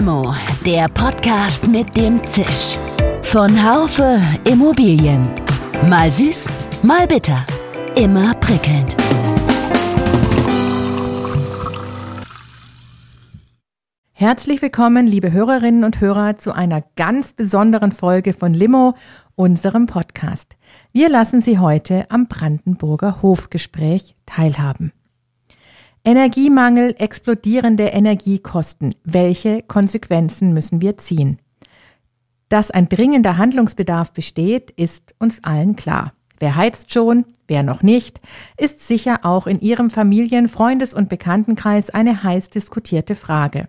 Limo, der Podcast mit dem Zisch. Von Haufe Immobilien. Mal süß, mal bitter. Immer prickelnd. Herzlich willkommen, liebe Hörerinnen und Hörer, zu einer ganz besonderen Folge von Limo, unserem Podcast. Wir lassen Sie heute am Brandenburger Hofgespräch teilhaben. Energiemangel, explodierende Energiekosten. Welche Konsequenzen müssen wir ziehen? Dass ein dringender Handlungsbedarf besteht, ist uns allen klar. Wer heizt schon, wer noch nicht, ist sicher auch in Ihrem Familien-, Freundes- und Bekanntenkreis eine heiß diskutierte Frage.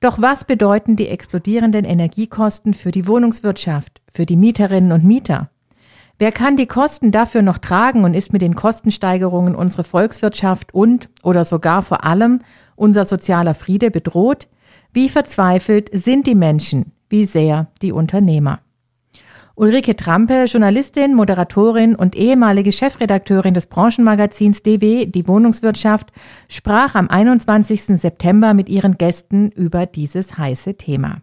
Doch was bedeuten die explodierenden Energiekosten für die Wohnungswirtschaft, für die Mieterinnen und Mieter? Wer kann die Kosten dafür noch tragen und ist mit den Kostensteigerungen unsere Volkswirtschaft und oder sogar vor allem unser sozialer Friede bedroht? Wie verzweifelt sind die Menschen? Wie sehr die Unternehmer? Ulrike Trampe, Journalistin, Moderatorin und ehemalige Chefredakteurin des Branchenmagazins DW, die Wohnungswirtschaft, sprach am 21. September mit ihren Gästen über dieses heiße Thema.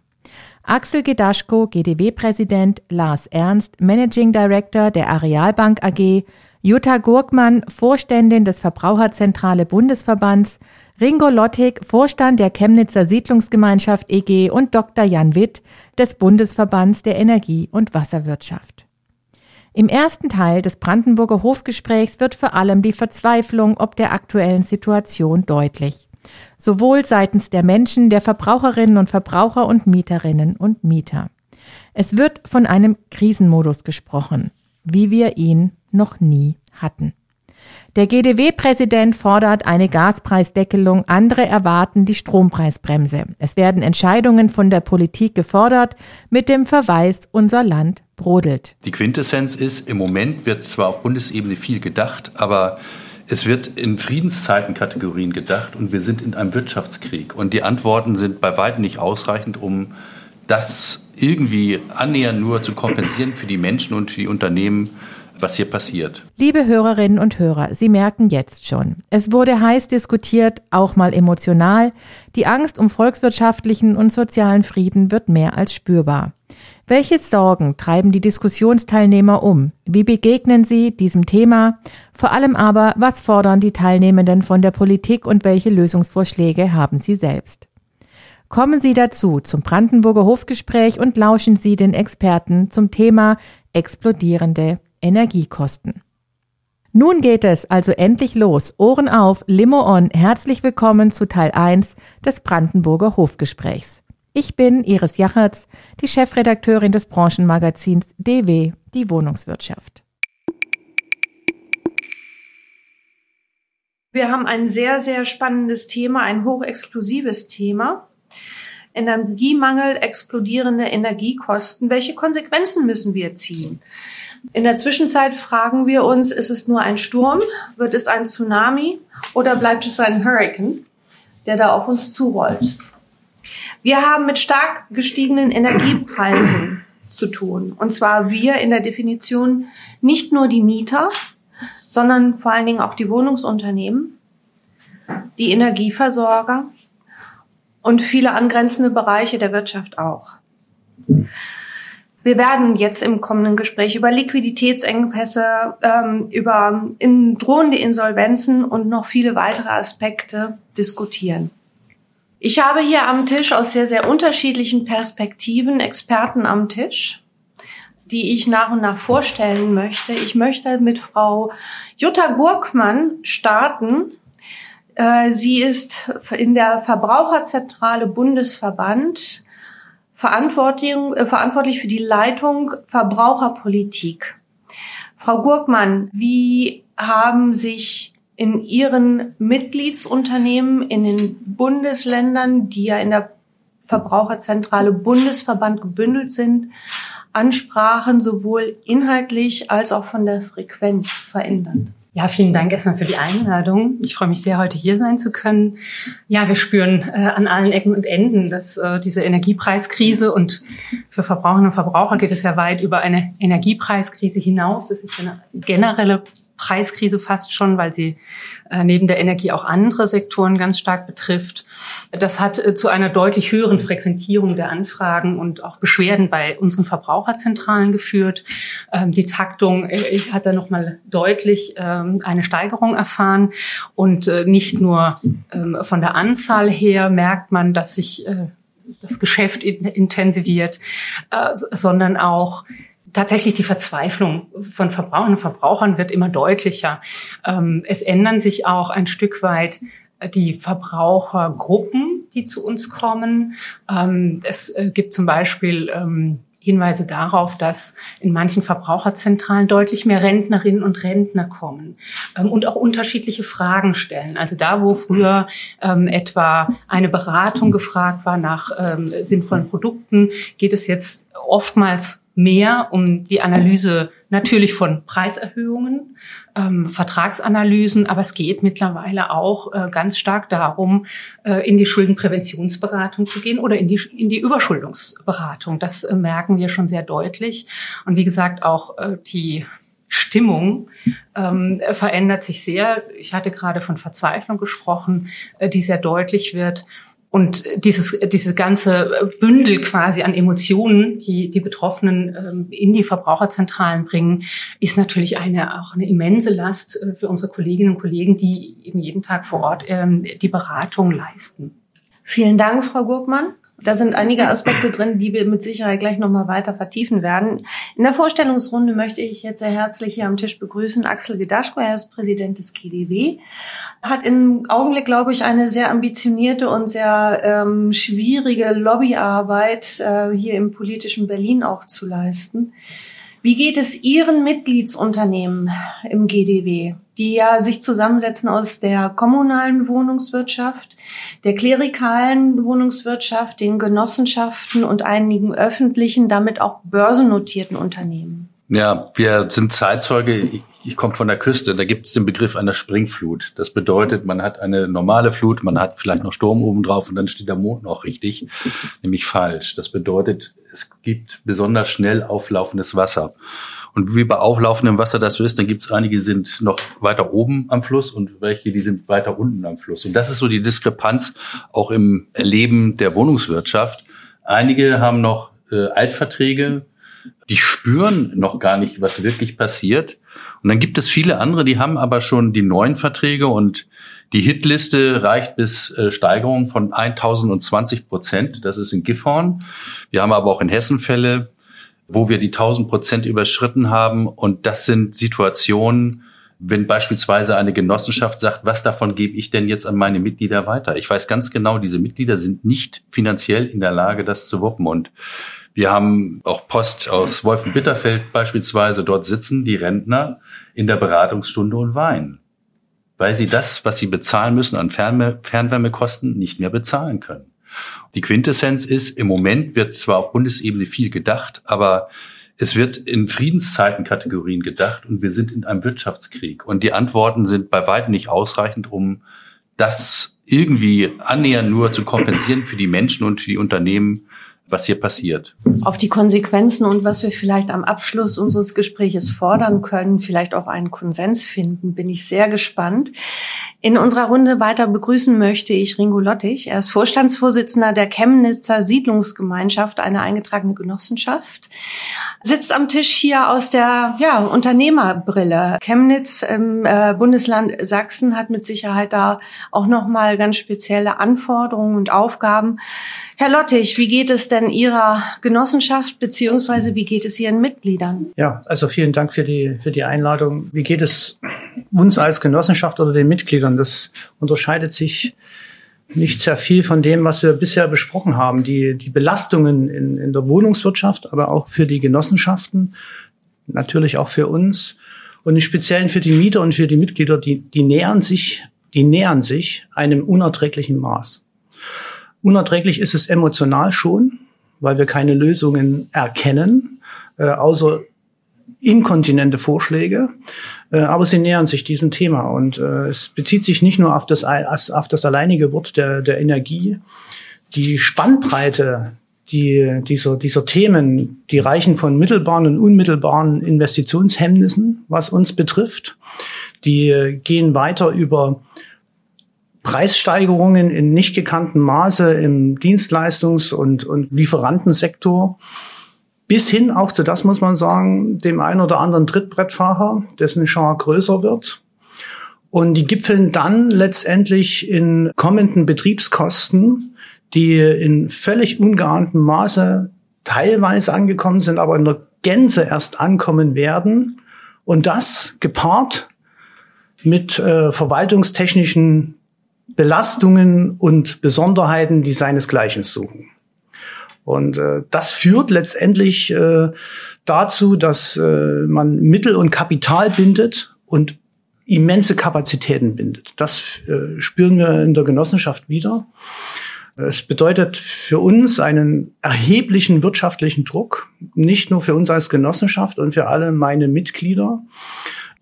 Axel Gedaschko, GDW-Präsident, Lars Ernst, Managing Director der Arealbank AG, Jutta Gurkmann, Vorständin des Verbraucherzentrale Bundesverbands, Ringo Lottig, Vorstand der Chemnitzer Siedlungsgemeinschaft EG und Dr. Jan Witt des Bundesverbands der Energie- und Wasserwirtschaft. Im ersten Teil des Brandenburger Hofgesprächs wird vor allem die Verzweiflung ob der aktuellen Situation deutlich sowohl seitens der Menschen, der Verbraucherinnen und Verbraucher und Mieterinnen und Mieter. Es wird von einem Krisenmodus gesprochen, wie wir ihn noch nie hatten. Der GDW-Präsident fordert eine Gaspreisdeckelung, andere erwarten die Strompreisbremse. Es werden Entscheidungen von der Politik gefordert mit dem Verweis, unser Land brodelt. Die Quintessenz ist, im Moment wird zwar auf Bundesebene viel gedacht, aber es wird in Friedenszeitenkategorien gedacht und wir sind in einem Wirtschaftskrieg. Und die Antworten sind bei weitem nicht ausreichend, um das irgendwie annähernd nur zu kompensieren für die Menschen und für die Unternehmen, was hier passiert. Liebe Hörerinnen und Hörer, Sie merken jetzt schon, es wurde heiß diskutiert, auch mal emotional. Die Angst um volkswirtschaftlichen und sozialen Frieden wird mehr als spürbar. Welche Sorgen treiben die Diskussionsteilnehmer um? Wie begegnen sie diesem Thema? Vor allem aber, was fordern die Teilnehmenden von der Politik und welche Lösungsvorschläge haben sie selbst? Kommen Sie dazu zum Brandenburger Hofgespräch und lauschen Sie den Experten zum Thema explodierende Energiekosten. Nun geht es also endlich los. Ohren auf, Limo on. Herzlich willkommen zu Teil 1 des Brandenburger Hofgesprächs. Ich bin Iris Jachertz, die Chefredakteurin des Branchenmagazins DW, die Wohnungswirtschaft. Wir haben ein sehr, sehr spannendes Thema, ein hochexklusives Thema. Energiemangel, explodierende Energiekosten. Welche Konsequenzen müssen wir ziehen? In der Zwischenzeit fragen wir uns, ist es nur ein Sturm? Wird es ein Tsunami? Oder bleibt es ein Hurricane, der da auf uns zurollt? Wir haben mit stark gestiegenen Energiepreisen zu tun. Und zwar wir in der Definition nicht nur die Mieter, sondern vor allen Dingen auch die Wohnungsunternehmen, die Energieversorger und viele angrenzende Bereiche der Wirtschaft auch. Wir werden jetzt im kommenden Gespräch über Liquiditätsengpässe, ähm, über in, drohende Insolvenzen und noch viele weitere Aspekte diskutieren. Ich habe hier am Tisch aus sehr, sehr unterschiedlichen Perspektiven Experten am Tisch, die ich nach und nach vorstellen möchte. Ich möchte mit Frau Jutta Gurkmann starten. Äh, sie ist in der Verbraucherzentrale Bundesverband äh, verantwortlich für die Leitung Verbraucherpolitik. Frau Gurkmann, wie haben sich in Ihren Mitgliedsunternehmen in den Bundesländern, die ja in der Verbraucherzentrale Bundesverband gebündelt sind, Ansprachen sowohl inhaltlich als auch von der Frequenz verändert? Ja, vielen Dank erstmal für die Einladung. Ich freue mich sehr, heute hier sein zu können. Ja, wir spüren äh, an allen Ecken und Enden, dass äh, diese Energiepreiskrise und für Verbraucherinnen und Verbraucher geht es ja weit über eine Energiepreiskrise hinaus. Das ist eine generelle Preiskrise fast schon, weil sie äh, neben der Energie auch andere Sektoren ganz stark betrifft. Das hat äh, zu einer deutlich höheren Frequentierung der Anfragen und auch Beschwerden bei unseren Verbraucherzentralen geführt. Ähm, die Taktung äh, hat da nochmal deutlich ähm, eine Steigerung erfahren. Und nicht nur ähm, von der Anzahl her merkt man, dass sich das Geschäft intensiviert, sondern auch tatsächlich die Verzweiflung von Verbrauchern und Verbrauchern wird immer deutlicher. es ändern sich auch ein Stück weit die Verbrauchergruppen, die zu uns kommen. Ähm, es äh, gibt zum Beispiel ähm, Hinweise darauf, dass in manchen Verbraucherzentralen deutlich mehr Rentnerinnen und Rentner kommen ähm, und auch unterschiedliche Fragen stellen. Also da, wo früher ähm, etwa eine Beratung gefragt war nach ähm, sinnvollen Produkten, geht es jetzt oftmals mehr um die Analyse natürlich von Preiserhöhungen, ähm, Vertragsanalysen, aber es geht mittlerweile auch äh, ganz stark darum, äh, in die Schuldenpräventionsberatung zu gehen oder in die, in die Überschuldungsberatung. Das äh, merken wir schon sehr deutlich. Und wie gesagt, auch äh, die Stimmung ähm, verändert sich sehr. Ich hatte gerade von Verzweiflung gesprochen, äh, die sehr deutlich wird. Und dieses, diese ganze Bündel quasi an Emotionen, die die Betroffenen ähm, in die Verbraucherzentralen bringen, ist natürlich eine, auch eine immense Last äh, für unsere Kolleginnen und Kollegen, die eben jeden Tag vor Ort ähm, die Beratung leisten. Vielen Dank, Frau Gurkmann. Da sind einige Aspekte drin, die wir mit Sicherheit gleich nochmal weiter vertiefen werden. In der Vorstellungsrunde möchte ich jetzt sehr herzlich hier am Tisch begrüßen Axel Gedaschko. Er ist Präsident des GDW. Hat im Augenblick, glaube ich, eine sehr ambitionierte und sehr ähm, schwierige Lobbyarbeit äh, hier im politischen Berlin auch zu leisten. Wie geht es Ihren Mitgliedsunternehmen im GDW, die ja sich zusammensetzen aus der kommunalen Wohnungswirtschaft, der klerikalen Wohnungswirtschaft, den Genossenschaften und einigen öffentlichen, damit auch börsennotierten Unternehmen? Ja, wir sind Zeitzeuge. Ich komme von der Küste, da gibt es den Begriff einer Springflut. Das bedeutet, man hat eine normale Flut, man hat vielleicht noch Sturm oben drauf und dann steht der Mond noch richtig, nämlich falsch. Das bedeutet, es gibt besonders schnell auflaufendes Wasser. Und wie bei auflaufendem Wasser das so ist, dann gibt es einige, die sind noch weiter oben am Fluss und welche, die sind weiter unten am Fluss. Und das ist so die Diskrepanz auch im Erleben der Wohnungswirtschaft. Einige haben noch äh, Altverträge, die spüren noch gar nicht, was wirklich passiert. Und dann gibt es viele andere, die haben aber schon die neuen Verträge und die Hitliste reicht bis äh, Steigerungen von 1020 Prozent. Das ist in Gifhorn. Wir haben aber auch in Hessen Fälle, wo wir die 1000 Prozent überschritten haben. Und das sind Situationen, wenn beispielsweise eine Genossenschaft sagt, was davon gebe ich denn jetzt an meine Mitglieder weiter? Ich weiß ganz genau, diese Mitglieder sind nicht finanziell in der Lage, das zu wuppen. Und wir haben auch Post aus Wolfenbitterfeld beispielsweise. Dort sitzen die Rentner in der Beratungsstunde und weinen weil sie das, was sie bezahlen müssen an Fernwärmekosten, nicht mehr bezahlen können. Die Quintessenz ist, im Moment wird zwar auf Bundesebene viel gedacht, aber es wird in Friedenszeitenkategorien gedacht und wir sind in einem Wirtschaftskrieg. Und die Antworten sind bei weitem nicht ausreichend, um das irgendwie annähernd nur zu kompensieren für die Menschen und für die Unternehmen, was hier passiert. Auf die Konsequenzen und was wir vielleicht am Abschluss unseres Gespräches fordern können, vielleicht auch einen Konsens finden, bin ich sehr gespannt. In unserer Runde weiter begrüßen möchte ich Ringo Lottig. Er ist Vorstandsvorsitzender der Chemnitzer Siedlungsgemeinschaft, eine eingetragene Genossenschaft. Sitzt am Tisch hier aus der ja, Unternehmerbrille. Chemnitz im äh, Bundesland Sachsen hat mit Sicherheit da auch nochmal ganz spezielle Anforderungen und Aufgaben. Herr Lottig, wie geht es denn Ihrer Genossenschaft beziehungsweise wie geht es Ihren Mitgliedern? Ja, also vielen Dank für die, für die Einladung. Wie geht es uns als Genossenschaft oder den Mitgliedern? Das unterscheidet sich nicht sehr viel von dem, was wir bisher besprochen haben. Die, die Belastungen in, in der Wohnungswirtschaft, aber auch für die Genossenschaften, natürlich auch für uns und im Speziellen für die Mieter und für die Mitglieder, die, die nähern sich, die nähern sich einem unerträglichen Maß. Unerträglich ist es emotional schon, weil wir keine Lösungen erkennen, äh, außer inkontinente Vorschläge. Äh, aber sie nähern sich diesem Thema und äh, es bezieht sich nicht nur auf das, auf das alleinige Wort der, der Energie. Die Spannbreite die, dieser, dieser Themen, die reichen von mittelbaren und unmittelbaren Investitionshemmnissen, was uns betrifft. Die gehen weiter über Preissteigerungen in nicht gekannten Maße im Dienstleistungs- und, und Lieferantensektor bis hin auch zu das, muss man sagen, dem einen oder anderen Trittbrettfahrer, dessen Char größer wird. Und die gipfeln dann letztendlich in kommenden Betriebskosten, die in völlig ungeahntem Maße teilweise angekommen sind, aber in der Gänze erst ankommen werden. Und das gepaart mit äh, verwaltungstechnischen Belastungen und Besonderheiten, die seinesgleichen suchen. Und äh, das führt letztendlich äh, dazu, dass äh, man Mittel und Kapital bindet und immense Kapazitäten bindet. Das äh, spüren wir in der Genossenschaft wieder. Es bedeutet für uns einen erheblichen wirtschaftlichen Druck, nicht nur für uns als Genossenschaft und für alle meine Mitglieder.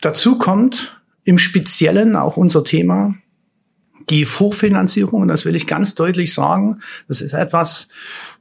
Dazu kommt im Speziellen auch unser Thema die Vorfinanzierung. Und das will ich ganz deutlich sagen. Das ist etwas,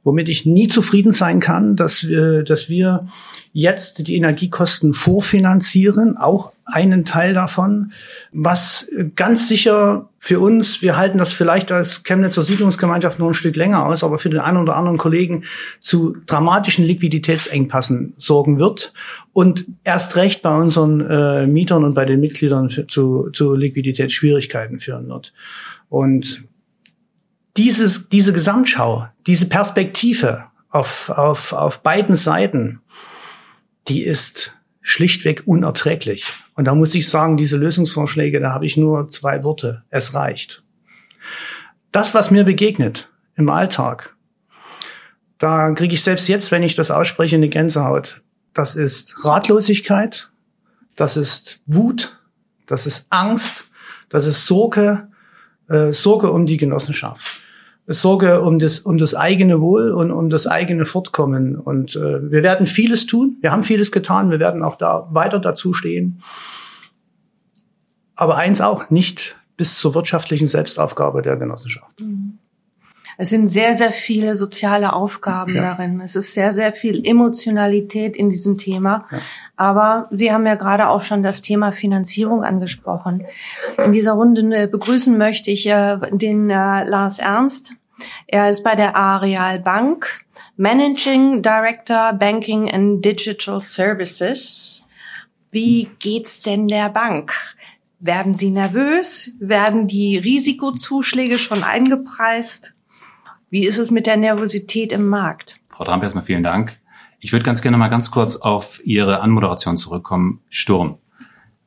womit ich nie zufrieden sein kann, dass wir, dass wir jetzt die Energiekosten vorfinanzieren, auch einen Teil davon, was ganz sicher für uns, wir halten das vielleicht als Chemnitzer Siedlungsgemeinschaft noch ein Stück länger aus, aber für den einen oder anderen Kollegen zu dramatischen Liquiditätsengpassen sorgen wird und erst recht bei unseren äh, Mietern und bei den Mitgliedern für, zu, zu Liquiditätsschwierigkeiten führen wird. Und dieses, diese Gesamtschau, diese Perspektive auf, auf, auf beiden Seiten, die ist schlichtweg unerträglich. Und da muss ich sagen, diese Lösungsvorschläge, da habe ich nur zwei Worte. Es reicht. Das, was mir begegnet im Alltag, da kriege ich selbst jetzt, wenn ich das ausspreche, eine Gänsehaut. Das ist Ratlosigkeit, das ist Wut, das ist Angst, das ist Sorge, äh, Sorge um die Genossenschaft. Sorge um das, um das eigene Wohl und um das eigene Fortkommen. Und äh, wir werden vieles tun. Wir haben vieles getan. Wir werden auch da weiter dazu stehen. Aber eins auch, nicht bis zur wirtschaftlichen Selbstaufgabe der Genossenschaft. Mhm. Es sind sehr, sehr viele soziale Aufgaben ja. darin. Es ist sehr, sehr viel Emotionalität in diesem Thema. Ja. Aber Sie haben ja gerade auch schon das Thema Finanzierung angesprochen. In dieser Runde äh, begrüßen möchte ich äh, den äh, Lars Ernst. Er ist bei der Areal Bank Managing Director Banking and Digital Services. Wie geht's denn der Bank? Werden Sie nervös? Werden die Risikozuschläge schon eingepreist? Wie ist es mit der Nervosität im Markt? Frau Tramp, erstmal vielen Dank. Ich würde ganz gerne mal ganz kurz auf Ihre Anmoderation zurückkommen. Sturm.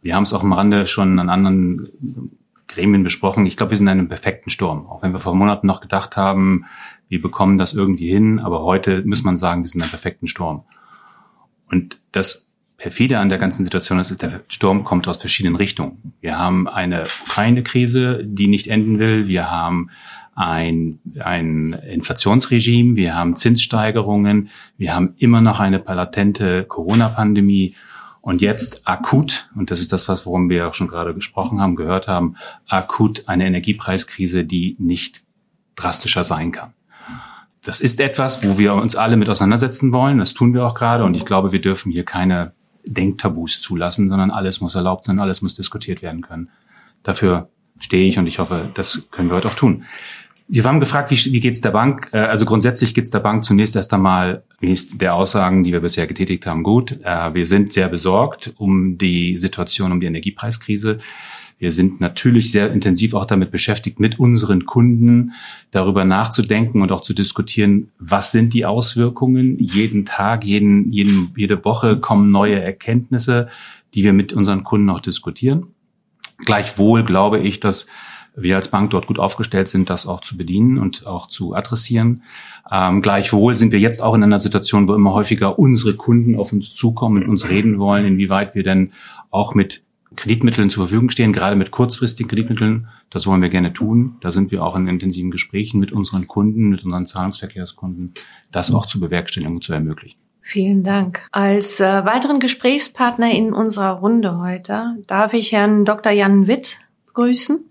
Wir haben es auch im Rande schon an anderen Gremien besprochen. Ich glaube, wir sind in einem perfekten Sturm. Auch wenn wir vor Monaten noch gedacht haben, wir bekommen das irgendwie hin. Aber heute muss man sagen, wir sind in einem perfekten Sturm. Und das perfide an der ganzen Situation ist, der Sturm kommt aus verschiedenen Richtungen. Wir haben eine Ukraine-Krise, die nicht enden will. Wir haben ein, ein Inflationsregime, wir haben Zinssteigerungen, wir haben immer noch eine latente Corona-Pandemie und jetzt akut, und das ist das, was worum wir auch schon gerade gesprochen haben, gehört haben, akut eine Energiepreiskrise, die nicht drastischer sein kann. Das ist etwas, wo wir uns alle mit auseinandersetzen wollen. Das tun wir auch gerade. Und ich glaube, wir dürfen hier keine Denktabus zulassen, sondern alles muss erlaubt sein, alles muss diskutiert werden können. Dafür stehe ich und ich hoffe, das können wir heute auch tun. Sie haben gefragt, wie, wie geht es der Bank? Äh, also grundsätzlich geht es der Bank zunächst erst einmal, der Aussagen, die wir bisher getätigt haben, gut. Äh, wir sind sehr besorgt um die Situation, um die Energiepreiskrise. Wir sind natürlich sehr intensiv auch damit beschäftigt, mit unseren Kunden darüber nachzudenken und auch zu diskutieren, was sind die Auswirkungen. Jeden Tag, jeden, jeden, jede Woche kommen neue Erkenntnisse, die wir mit unseren Kunden auch diskutieren. Gleichwohl glaube ich, dass wir als Bank dort gut aufgestellt sind, das auch zu bedienen und auch zu adressieren. Ähm, gleichwohl sind wir jetzt auch in einer Situation, wo immer häufiger unsere Kunden auf uns zukommen und uns reden wollen, inwieweit wir denn auch mit Kreditmitteln zur Verfügung stehen, gerade mit kurzfristigen Kreditmitteln. Das wollen wir gerne tun. Da sind wir auch in intensiven Gesprächen mit unseren Kunden, mit unseren Zahlungsverkehrskunden, das auch zu bewerkstelligen und zu ermöglichen. Vielen Dank. Als äh, weiteren Gesprächspartner in unserer Runde heute darf ich Herrn Dr. Jan Witt begrüßen.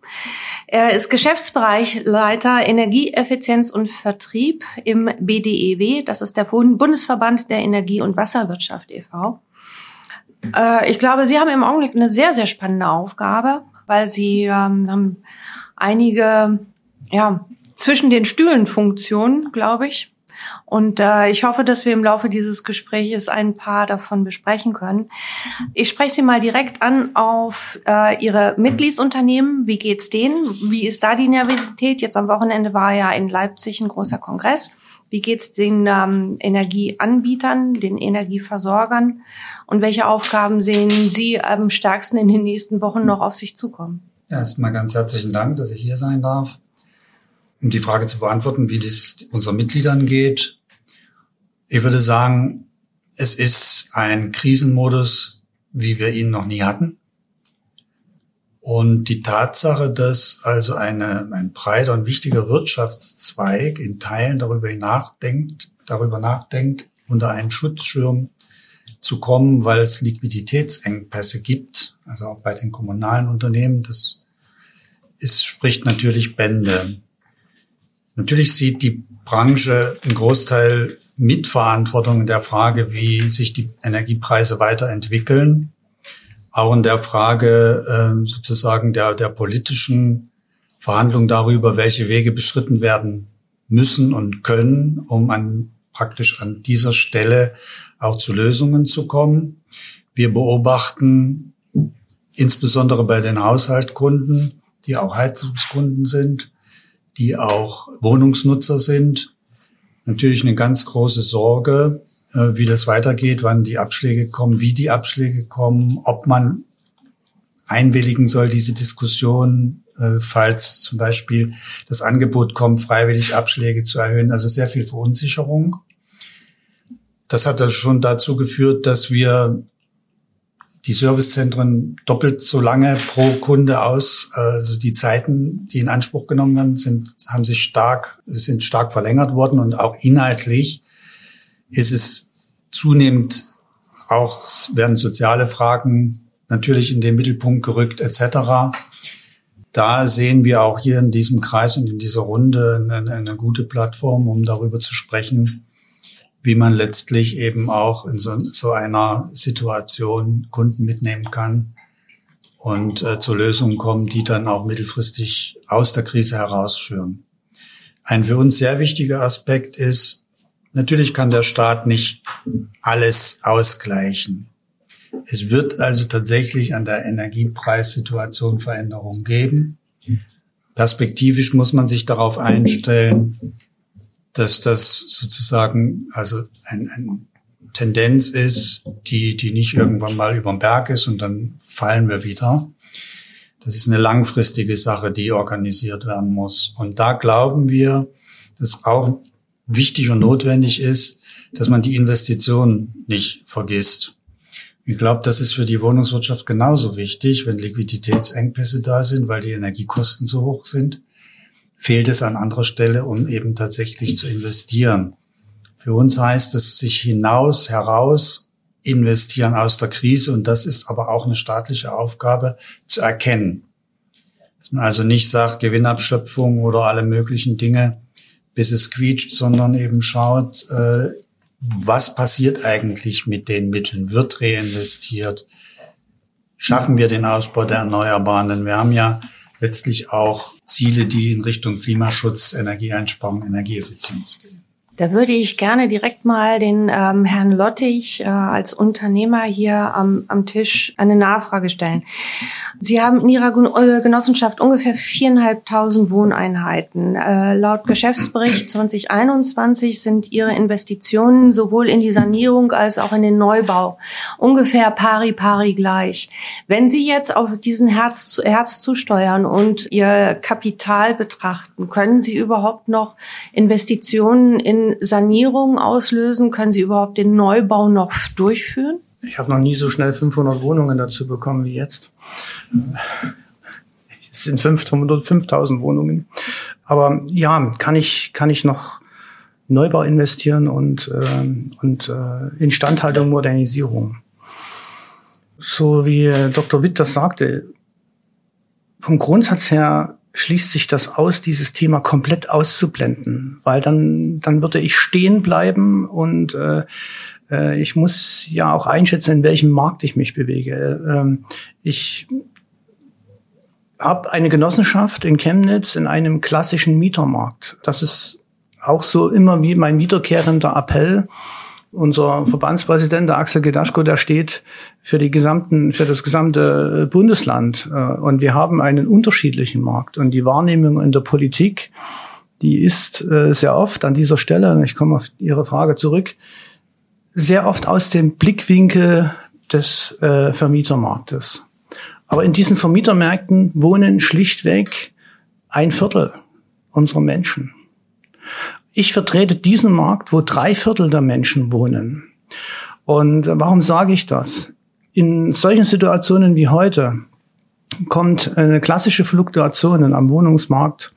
Er ist Geschäftsbereichleiter Energieeffizienz und Vertrieb im BDEW. Das ist der Bundesverband der Energie- und Wasserwirtschaft e.V. Äh, ich glaube, Sie haben im Augenblick eine sehr, sehr spannende Aufgabe, weil Sie ähm, haben einige, ja, zwischen den Stühlen Funktionen, glaube ich. Und äh, ich hoffe, dass wir im Laufe dieses Gespräches ein paar davon besprechen können. Ich spreche Sie mal direkt an auf äh, Ihre Mitgliedsunternehmen. Wie geht's denen? Wie ist da die Nervosität? Jetzt am Wochenende war ja in Leipzig ein großer Kongress. Wie geht's den ähm, Energieanbietern, den Energieversorgern? Und welche Aufgaben sehen Sie am stärksten in den nächsten Wochen noch auf sich zukommen? Erstmal ganz herzlichen Dank, dass ich hier sein darf. Um die Frage zu beantworten, wie das unseren Mitgliedern geht. Ich würde sagen, es ist ein Krisenmodus, wie wir ihn noch nie hatten. Und die Tatsache, dass also eine, ein breiter und wichtiger Wirtschaftszweig in Teilen darüber nachdenkt, darüber nachdenkt, unter einen Schutzschirm zu kommen, weil es Liquiditätsengpässe gibt, also auch bei den kommunalen Unternehmen, das ist, spricht natürlich Bände. Natürlich sieht die Branche einen Großteil Mitverantwortung in der Frage, wie sich die Energiepreise weiterentwickeln auch in der Frage äh, sozusagen der, der politischen Verhandlung darüber, welche Wege beschritten werden müssen und können, um an praktisch an dieser Stelle auch zu Lösungen zu kommen. Wir beobachten insbesondere bei den Haushaltkunden, die auch Heizungskunden sind, die auch Wohnungsnutzer sind, natürlich eine ganz große Sorge, äh, wie das weitergeht, wann die Abschläge kommen, wie die Abschläge kommen, ob man einwilligen soll, diese Diskussion, äh, falls zum Beispiel das Angebot kommt, freiwillig Abschläge zu erhöhen. Also sehr viel Verunsicherung. Das hat dann schon dazu geführt, dass wir die Servicezentren doppelt so lange pro Kunde aus, also die Zeiten, die in Anspruch genommen werden, sind, haben sich stark, sind stark verlängert worden und auch inhaltlich ist es zunehmend auch, werden soziale Fragen natürlich in den Mittelpunkt gerückt etc. Da sehen wir auch hier in diesem Kreis und in dieser Runde eine, eine gute Plattform, um darüber zu sprechen, wie man letztlich eben auch in so, so einer Situation Kunden mitnehmen kann und äh, zu Lösungen kommen, die dann auch mittelfristig aus der Krise herausführen. Ein für uns sehr wichtiger Aspekt ist, Natürlich kann der Staat nicht alles ausgleichen. Es wird also tatsächlich an der Energiepreissituation Veränderungen geben. Perspektivisch muss man sich darauf einstellen, dass das sozusagen also ein, ein Tendenz ist, die, die nicht irgendwann mal über den Berg ist und dann fallen wir wieder. Das ist eine langfristige Sache, die organisiert werden muss. Und da glauben wir, dass auch wichtig und notwendig ist, dass man die Investition nicht vergisst. Ich glaube, das ist für die Wohnungswirtschaft genauso wichtig, wenn Liquiditätsengpässe da sind, weil die Energiekosten so hoch sind, fehlt es an anderer Stelle, um eben tatsächlich zu investieren. Für uns heißt es sich hinaus, heraus investieren aus der Krise und das ist aber auch eine staatliche Aufgabe zu erkennen. Dass man also nicht sagt, Gewinnabschöpfung oder alle möglichen Dinge bis es quietscht, sondern eben schaut, äh, was passiert eigentlich mit den Mitteln? Wird reinvestiert? Schaffen wir den Ausbau der Erneuerbaren? Denn wir haben ja letztlich auch Ziele, die in Richtung Klimaschutz, Energieeinsparung, Energieeffizienz gehen. Da würde ich gerne direkt mal den ähm, Herrn Lottig äh, als Unternehmer hier am, am Tisch eine Nachfrage stellen. Sie haben in Ihrer äh, Genossenschaft ungefähr viereinhalbtausend Wohneinheiten. Äh, laut Geschäftsbericht 2021 sind Ihre Investitionen sowohl in die Sanierung als auch in den Neubau ungefähr pari pari gleich. Wenn Sie jetzt auf diesen Herbst, Herbst zusteuern und Ihr Kapital betrachten, können Sie überhaupt noch Investitionen in Sanierungen auslösen? Können Sie überhaupt den Neubau noch durchführen? Ich habe noch nie so schnell 500 Wohnungen dazu bekommen wie jetzt. Es sind 500, 5000 Wohnungen. Aber ja, kann ich, kann ich noch Neubau investieren und, äh, und äh, Instandhaltung, Modernisierung. So wie Dr. Witt das sagte, vom Grundsatz her schließt sich das aus, dieses Thema komplett auszublenden, weil dann, dann würde ich stehen bleiben und äh, äh, ich muss ja auch einschätzen, in welchem Markt ich mich bewege. Ähm, ich habe eine Genossenschaft in Chemnitz in einem klassischen Mietermarkt. Das ist auch so immer wie mein wiederkehrender Appell. Unser Verbandspräsident, der Axel Gedaschko, der steht für die gesamten, für das gesamte Bundesland. Äh, und wir haben einen unterschiedlichen Markt. Und die Wahrnehmung in der Politik, die ist äh, sehr oft an dieser Stelle, ich komme auf Ihre Frage zurück, sehr oft aus dem Blickwinkel des äh, Vermietermarktes. Aber in diesen Vermietermärkten wohnen schlichtweg ein Viertel unserer Menschen. Ich vertrete diesen Markt, wo drei Viertel der Menschen wohnen. Und warum sage ich das? In solchen Situationen wie heute kommt eine klassische Fluktuation am Wohnungsmarkt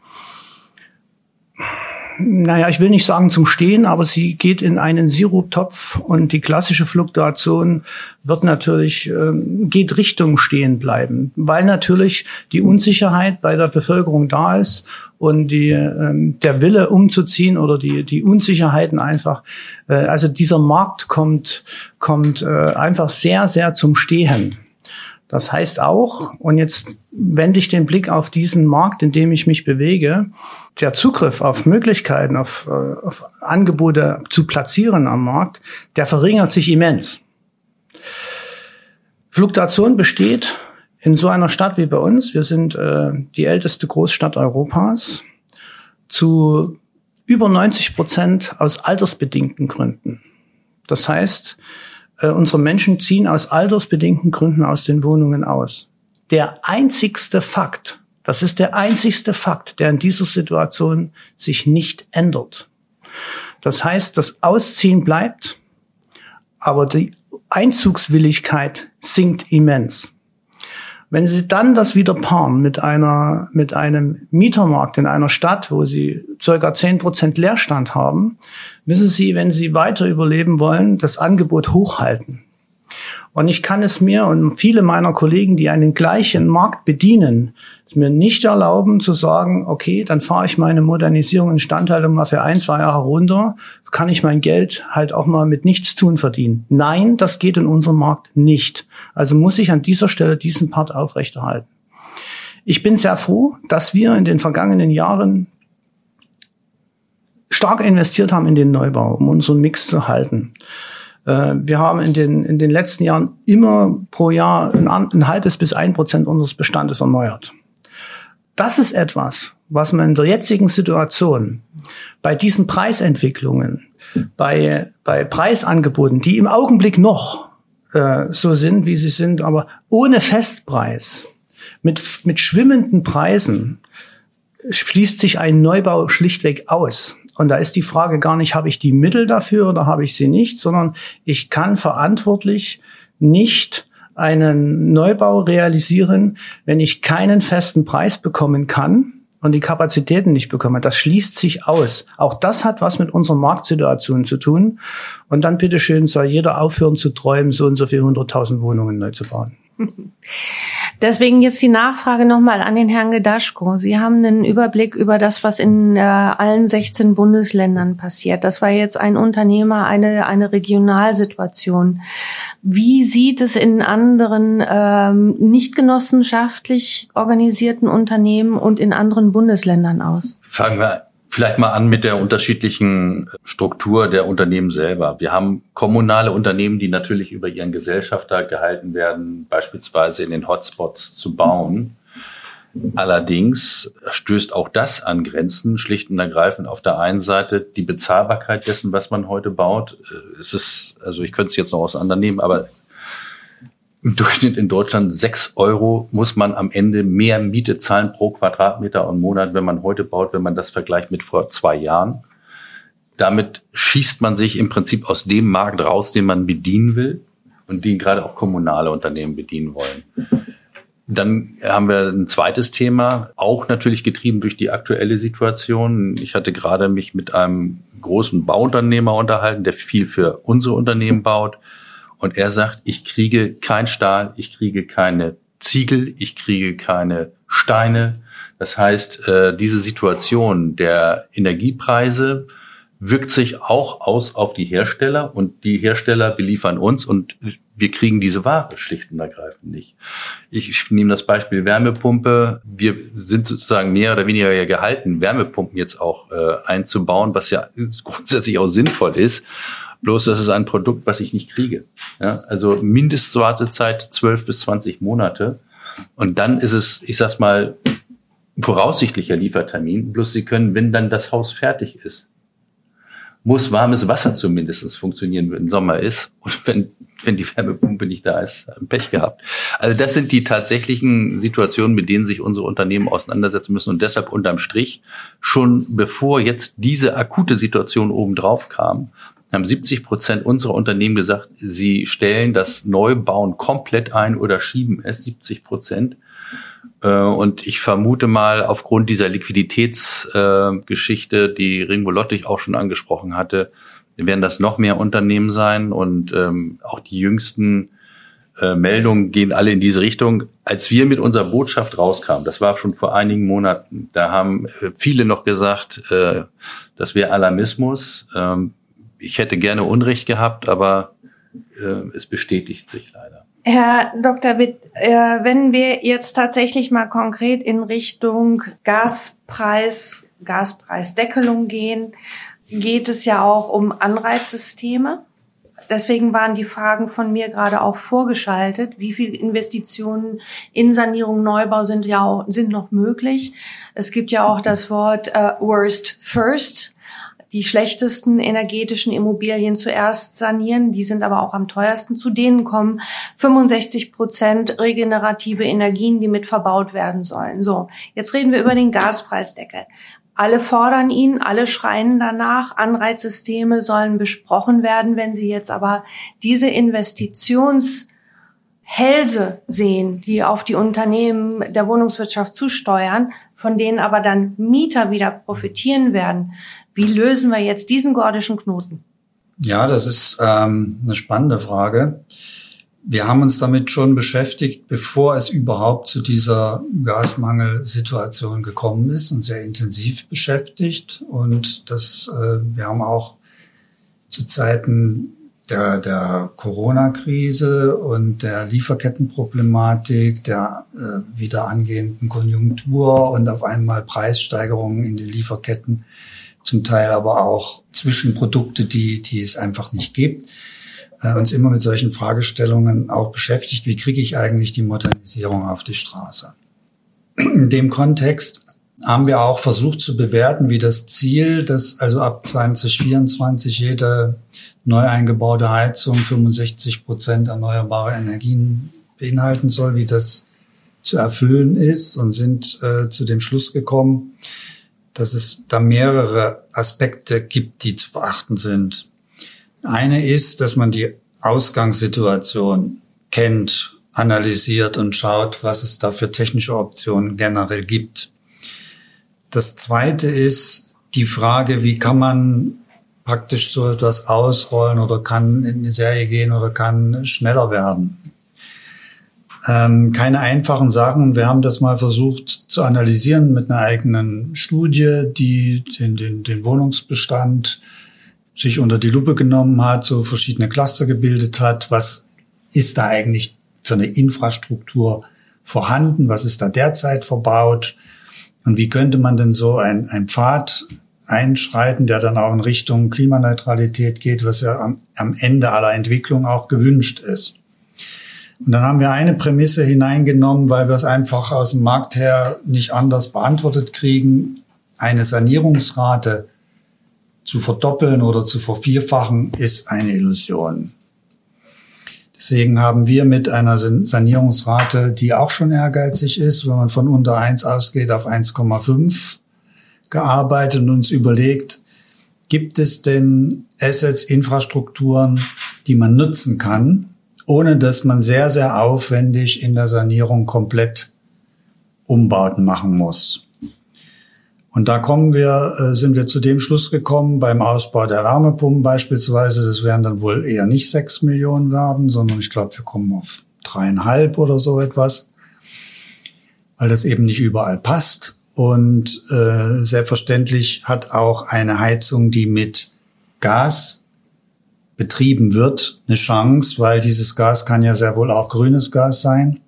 naja, ich will nicht sagen zum Stehen, aber sie geht in einen Siruptopf und die klassische Fluktuation wird natürlich, äh, geht Richtung Stehen bleiben, weil natürlich die Unsicherheit bei der Bevölkerung da ist und die, äh, der Wille umzuziehen oder die, die Unsicherheiten einfach, äh, also dieser Markt kommt, kommt äh, einfach sehr, sehr zum Stehen. Das heißt auch, und jetzt wende ich den Blick auf diesen Markt, in dem ich mich bewege, der Zugriff auf Möglichkeiten, auf, äh, auf Angebote zu platzieren am Markt, der verringert sich immens. Fluktuation besteht in so einer Stadt wie bei uns. Wir sind äh, die älteste Großstadt Europas zu über 90 Prozent aus altersbedingten Gründen. Das heißt, äh, unsere Menschen ziehen aus altersbedingten Gründen aus den Wohnungen aus. Der einzigste Fakt, das ist der einzigste Fakt, der in dieser Situation sich nicht ändert. Das heißt, das Ausziehen bleibt, aber die Einzugswilligkeit sinkt immens. Wenn Sie dann das wieder paaren mit einer, mit einem Mietermarkt in einer Stadt, wo Sie circa zehn Prozent Leerstand haben, müssen Sie, wenn Sie weiter überleben wollen, das Angebot hochhalten. Und ich kann es mir und viele meiner Kollegen, die einen gleichen Markt bedienen, mir nicht erlauben zu sagen, okay, dann fahre ich meine Modernisierung und Instandhaltung mal für ein, zwei Jahre runter, kann ich mein Geld halt auch mal mit nichts tun verdienen. Nein, das geht in unserem Markt nicht. Also muss ich an dieser Stelle diesen Part aufrechterhalten. Ich bin sehr froh, dass wir in den vergangenen Jahren stark investiert haben in den Neubau, um unseren Mix zu halten. Äh, wir haben in den, in den letzten Jahren immer pro Jahr ein, ein halbes bis ein Prozent unseres Bestandes erneuert das ist etwas, was man in der jetzigen Situation bei diesen Preisentwicklungen, bei, bei Preisangeboten, die im Augenblick noch äh, so sind, wie sie sind, aber ohne Festpreis, mit, mit schwimmenden Preisen, schließt sich ein Neubau schlichtweg aus. Und da ist die Frage gar nicht, habe ich die Mittel dafür oder habe ich sie nicht, sondern ich kann verantwortlich nicht einen Neubau realisieren, wenn ich keinen festen Preis bekommen kann und die Kapazitäten nicht bekomme. Das schließt sich aus. Auch das hat was mit unserer Marktsituation zu tun. Und dann bitteschön soll jeder aufhören zu träumen, so und so viel hunderttausend Wohnungen neu zu bauen. Deswegen jetzt die Nachfrage nochmal an den Herrn Gedaschko. Sie haben einen Überblick über das, was in äh, allen 16 Bundesländern passiert. Das war jetzt ein Unternehmer, eine, eine Regionalsituation. Wie sieht es in anderen ähm, nicht genossenschaftlich organisierten Unternehmen und in anderen Bundesländern aus? Fangen wir Vielleicht mal an mit der unterschiedlichen Struktur der Unternehmen selber. Wir haben kommunale Unternehmen, die natürlich über ihren Gesellschafter gehalten werden, beispielsweise in den Hotspots zu bauen. Allerdings stößt auch das an Grenzen, schlicht und ergreifend auf der einen Seite die Bezahlbarkeit dessen, was man heute baut. Es ist, also ich könnte es jetzt noch auseinandernehmen, aber im Durchschnitt in Deutschland sechs Euro muss man am Ende mehr Miete zahlen pro Quadratmeter und Monat, wenn man heute baut, wenn man das vergleicht mit vor zwei Jahren. Damit schießt man sich im Prinzip aus dem Markt raus, den man bedienen will und den gerade auch kommunale Unternehmen bedienen wollen. Dann haben wir ein zweites Thema, auch natürlich getrieben durch die aktuelle Situation. Ich hatte gerade mich mit einem großen Bauunternehmer unterhalten, der viel für unsere Unternehmen baut. Und er sagt, ich kriege kein Stahl, ich kriege keine Ziegel, ich kriege keine Steine. Das heißt, äh, diese Situation der Energiepreise wirkt sich auch aus auf die Hersteller und die Hersteller beliefern uns und wir kriegen diese Ware schlicht und ergreifend nicht. Ich, ich nehme das Beispiel Wärmepumpe. Wir sind sozusagen mehr oder weniger ja gehalten, Wärmepumpen jetzt auch äh, einzubauen, was ja grundsätzlich auch sinnvoll ist. Bloß das ist ein Produkt, was ich nicht kriege. Ja, also Mindestwartezeit 12 bis 20 Monate. Und dann ist es, ich sag's mal, voraussichtlicher Liefertermin. Bloß Sie können, wenn dann das Haus fertig ist, muss warmes Wasser zumindest funktionieren, wenn Sommer ist. Und wenn, wenn die Wärmepumpe nicht da ist, Pech gehabt. Also das sind die tatsächlichen Situationen, mit denen sich unsere Unternehmen auseinandersetzen müssen. Und deshalb unterm Strich, schon bevor jetzt diese akute Situation obendrauf kam, haben 70 Prozent unserer Unternehmen gesagt, sie stellen das Neubauen komplett ein oder schieben es, 70 Prozent. Äh, und ich vermute mal, aufgrund dieser Liquiditätsgeschichte, äh, die Ringo Lottig auch schon angesprochen hatte, werden das noch mehr Unternehmen sein und ähm, auch die jüngsten äh, Meldungen gehen alle in diese Richtung. Als wir mit unserer Botschaft rauskamen, das war schon vor einigen Monaten, da haben viele noch gesagt, äh, das wäre Alarmismus. Ich hätte gerne Unrecht gehabt, aber äh, es bestätigt sich leider. Herr Dr. Witt, äh, wenn wir jetzt tatsächlich mal konkret in Richtung Gaspreis, Gaspreisdeckelung gehen, geht es ja auch um Anreizsysteme. Deswegen waren die Fragen von mir gerade auch vorgeschaltet. Wie viel Investitionen in Sanierung, Neubau sind ja auch, sind noch möglich? Es gibt ja auch das Wort äh, Worst First die schlechtesten energetischen Immobilien zuerst sanieren. Die sind aber auch am teuersten. Zu denen kommen 65 Prozent regenerative Energien, die mit verbaut werden sollen. So, jetzt reden wir über den Gaspreisdeckel. Alle fordern ihn, alle schreien danach. Anreizsysteme sollen besprochen werden. Wenn Sie jetzt aber diese Investitions Hälse sehen, die auf die Unternehmen der Wohnungswirtschaft zusteuern, von denen aber dann Mieter wieder profitieren werden, wie lösen wir jetzt diesen gordischen Knoten? Ja, das ist ähm, eine spannende Frage. Wir haben uns damit schon beschäftigt, bevor es überhaupt zu dieser Gasmangelsituation gekommen ist und sehr intensiv beschäftigt. Und das, äh, wir haben auch zu Zeiten der, der Corona-Krise und der Lieferkettenproblematik, der äh, wieder angehenden Konjunktur und auf einmal Preissteigerungen in den Lieferketten zum Teil aber auch Zwischenprodukte, die, die es einfach nicht gibt, äh, uns immer mit solchen Fragestellungen auch beschäftigt. Wie kriege ich eigentlich die Modernisierung auf die Straße? In dem Kontext haben wir auch versucht zu bewerten, wie das Ziel, dass also ab 2024 jede neu eingebaute Heizung 65 Prozent erneuerbare Energien beinhalten soll, wie das zu erfüllen ist und sind äh, zu dem Schluss gekommen, dass es da mehrere Aspekte gibt, die zu beachten sind. Eine ist, dass man die Ausgangssituation kennt, analysiert und schaut, was es da für technische Optionen generell gibt. Das zweite ist die Frage, wie kann man praktisch so etwas ausrollen oder kann in eine Serie gehen oder kann schneller werden. Ähm, keine einfachen Sachen. Wir haben das mal versucht zu analysieren mit einer eigenen Studie, die den, den, den Wohnungsbestand sich unter die Lupe genommen hat, so verschiedene Cluster gebildet hat. Was ist da eigentlich für eine Infrastruktur vorhanden? Was ist da derzeit verbaut? Und wie könnte man denn so ein, ein Pfad einschreiten, der dann auch in Richtung Klimaneutralität geht, was ja am, am Ende aller Entwicklung auch gewünscht ist? Und dann haben wir eine Prämisse hineingenommen, weil wir es einfach aus dem Markt her nicht anders beantwortet kriegen. Eine Sanierungsrate zu verdoppeln oder zu vervierfachen ist eine Illusion. Deswegen haben wir mit einer Sanierungsrate, die auch schon ehrgeizig ist, wenn man von unter eins ausgeht, auf 1,5 gearbeitet und uns überlegt, gibt es denn Assets, Infrastrukturen, die man nutzen kann, ohne dass man sehr, sehr aufwendig in der Sanierung komplett Umbauten machen muss. Und da kommen wir, äh, sind wir zu dem Schluss gekommen, beim Ausbau der Wärmepumpen beispielsweise, das werden dann wohl eher nicht sechs Millionen werden, sondern ich glaube, wir kommen auf dreieinhalb oder so etwas, weil das eben nicht überall passt. Und äh, selbstverständlich hat auch eine Heizung, die mit Gas betrieben wird, eine Chance, weil dieses Gas kann ja sehr wohl auch grünes Gas sein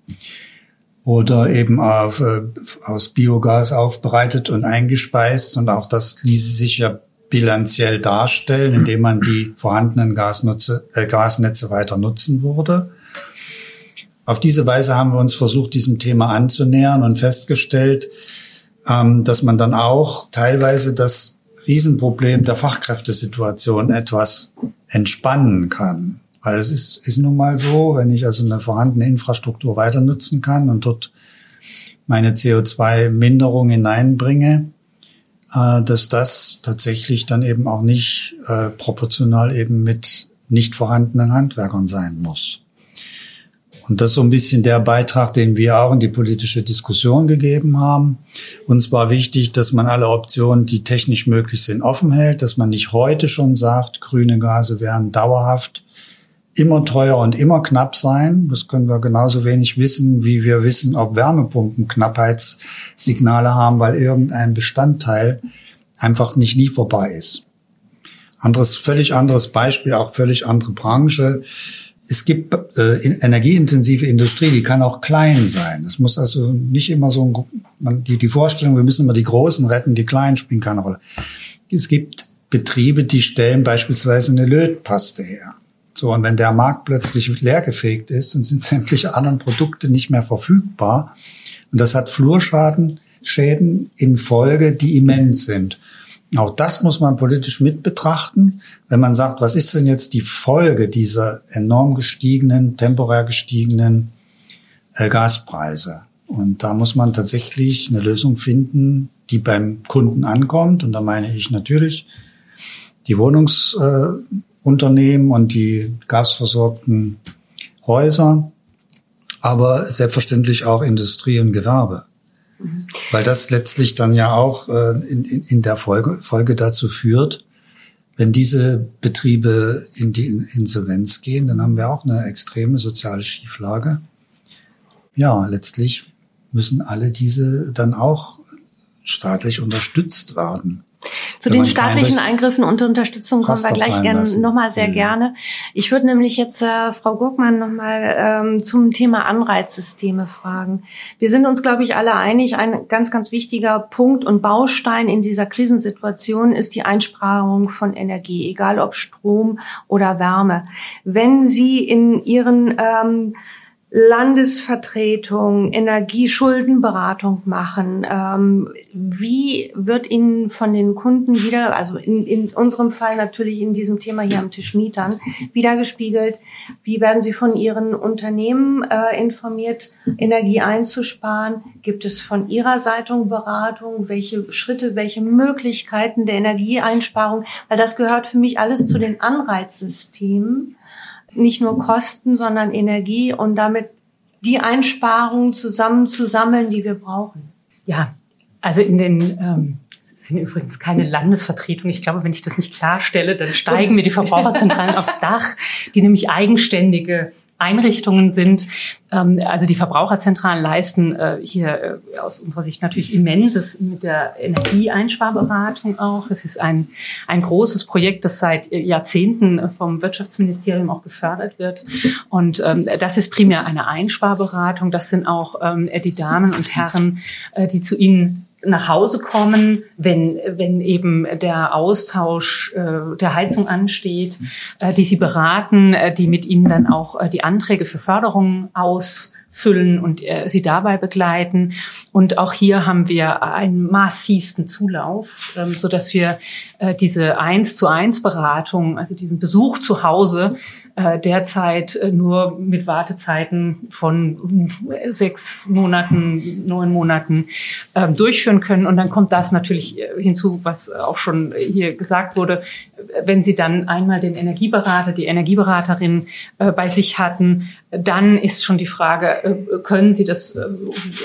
oder eben auf, äh, aus Biogas aufbereitet und eingespeist. Und auch das ließe sich ja bilanziell darstellen, indem man die vorhandenen Gasnutze, äh, Gasnetze weiter nutzen würde. Auf diese Weise haben wir uns versucht, diesem Thema anzunähern und festgestellt, ähm, dass man dann auch teilweise das Riesenproblem der Fachkräftesituation etwas entspannen kann. Weil es ist, ist nun mal so, wenn ich also eine vorhandene Infrastruktur weiter nutzen kann und dort meine CO2-Minderung hineinbringe, äh, dass das tatsächlich dann eben auch nicht äh, proportional eben mit nicht vorhandenen Handwerkern sein muss. Und das ist so ein bisschen der Beitrag, den wir auch in die politische Diskussion gegeben haben. Uns war wichtig, dass man alle Optionen, die technisch möglich sind, offen hält, dass man nicht heute schon sagt, grüne Gase werden dauerhaft immer teuer und immer knapp sein. Das können wir genauso wenig wissen, wie wir wissen, ob Wärmepumpen Knappheitssignale haben, weil irgendein Bestandteil einfach nicht lieferbar ist. Anderes, völlig anderes Beispiel, auch völlig andere Branche es gibt äh, energieintensive Industrie, die kann auch klein sein. Es muss also nicht immer so ein, die, die Vorstellung, wir müssen immer die Großen retten, die Kleinen spielen keine Rolle. Es gibt Betriebe, die stellen beispielsweise eine Lötpaste her. So, und wenn der Markt plötzlich leergefegt ist, dann sind sämtliche anderen Produkte nicht mehr verfügbar. Und das hat Flurschaden, Schäden in Folge, die immens sind. Auch das muss man politisch mit betrachten, wenn man sagt, was ist denn jetzt die Folge dieser enorm gestiegenen, temporär gestiegenen äh, Gaspreise? Und da muss man tatsächlich eine Lösung finden, die beim Kunden ankommt. Und da meine ich natürlich die Wohnungsunternehmen äh, und die gasversorgten Häuser, aber selbstverständlich auch Industrie und Gewerbe. Weil das letztlich dann ja auch äh, in, in, in der Folge, Folge dazu führt, wenn diese Betriebe in die Insolvenz gehen, dann haben wir auch eine extreme soziale Schieflage. Ja, letztlich müssen alle diese dann auch staatlich unterstützt werden. Zu den staatlichen Eingriffen und Unterstützung kommen wir gleich gerne nochmal sehr ja. gerne. Ich würde nämlich jetzt äh, Frau Gurkmann nochmal ähm, zum Thema Anreizsysteme fragen. Wir sind uns, glaube ich, alle einig, ein ganz, ganz wichtiger Punkt und Baustein in dieser Krisensituation ist die Einsparung von Energie, egal ob Strom oder Wärme. Wenn Sie in Ihren ähm, Landesvertretung, Energieschuldenberatung machen. Ähm, wie wird Ihnen von den Kunden wieder, also in, in unserem Fall natürlich in diesem Thema hier am Tisch Mietern, wiedergespiegelt? Wie werden Sie von Ihren Unternehmen äh, informiert, Energie einzusparen? Gibt es von Ihrer Seite Beratung? Welche Schritte, welche Möglichkeiten der Energieeinsparung? Weil das gehört für mich alles zu den Anreizsystemen nicht nur Kosten, sondern Energie und damit die Einsparungen zusammenzusammeln, die wir brauchen. Ja, also in den ähm, sind übrigens keine Landesvertretung. Ich glaube, wenn ich das nicht klarstelle, dann steigen mir die Verbraucherzentralen aufs Dach, die nämlich eigenständige Einrichtungen sind. Ähm, also die Verbraucherzentralen leisten äh, hier äh, aus unserer Sicht natürlich immenses mit der Energieeinsparberatung auch. Es ist ein, ein großes Projekt, das seit Jahrzehnten vom Wirtschaftsministerium auch gefördert wird. Und ähm, das ist primär eine Einsparberatung. Das sind auch ähm, die Damen und Herren, äh, die zu Ihnen nach Hause kommen, wenn, wenn eben der Austausch äh, der Heizung ansteht, äh, die sie beraten, äh, die mit ihnen dann auch äh, die Anträge für Förderungen ausfüllen und äh, sie dabei begleiten. Und auch hier haben wir einen massivsten Zulauf, ähm, so dass wir äh, diese eins zu eins Beratung, also diesen Besuch zu Hause, äh, derzeit äh, nur mit Wartezeiten von sechs Monaten, neun Monaten äh, durchführen können. Und dann kommt das natürlich äh, hinzu, was auch schon hier gesagt wurde. Wenn Sie dann einmal den Energieberater, die Energieberaterin äh, bei sich hatten, dann ist schon die Frage, äh, können Sie das äh,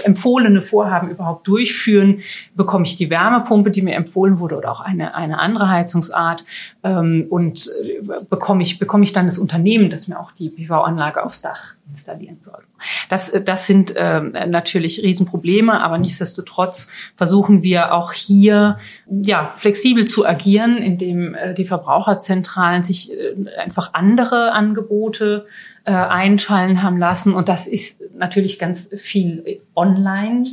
empfohlene Vorhaben überhaupt durchführen? Bekomme ich die Wärmepumpe, die mir empfohlen wurde, oder auch eine, eine andere Heizungsart? Ähm, und äh, bekomme ich, bekomme ich dann das Unternehmen, das mir auch die PV-Anlage aufs Dach installieren soll? Das, das sind natürlich Riesenprobleme, aber nichtsdestotrotz versuchen wir auch hier ja, flexibel zu agieren, indem die Verbraucherzentralen sich einfach andere Angebote äh, einfallen haben lassen. Und das ist natürlich ganz viel online,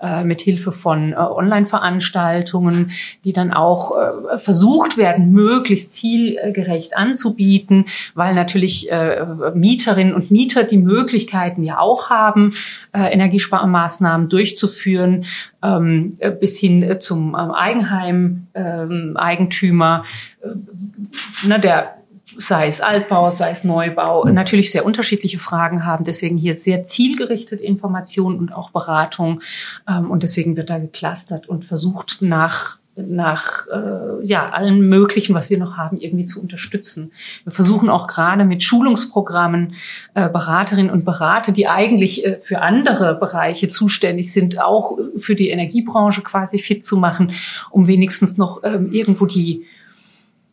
äh, mit Hilfe von äh, Online-Veranstaltungen, die dann auch äh, versucht werden, möglichst zielgerecht anzubieten, weil natürlich äh, Mieterinnen und Mieter die Möglichkeiten ja auch haben, äh, Energiesparmaßnahmen durchzuführen, ähm, bis hin zum ähm, Eigenheim-Eigentümer, ähm, ne, der sei es Altbau, sei es Neubau, natürlich sehr unterschiedliche Fragen haben. Deswegen hier sehr zielgerichtet Information und auch Beratung. Ähm, und deswegen wird da geclustert und versucht nach nach äh, ja allen möglichen, was wir noch haben, irgendwie zu unterstützen. Wir versuchen auch gerade mit Schulungsprogrammen äh, Beraterinnen und Berater, die eigentlich äh, für andere Bereiche zuständig sind, auch für die Energiebranche quasi fit zu machen, um wenigstens noch ähm, irgendwo die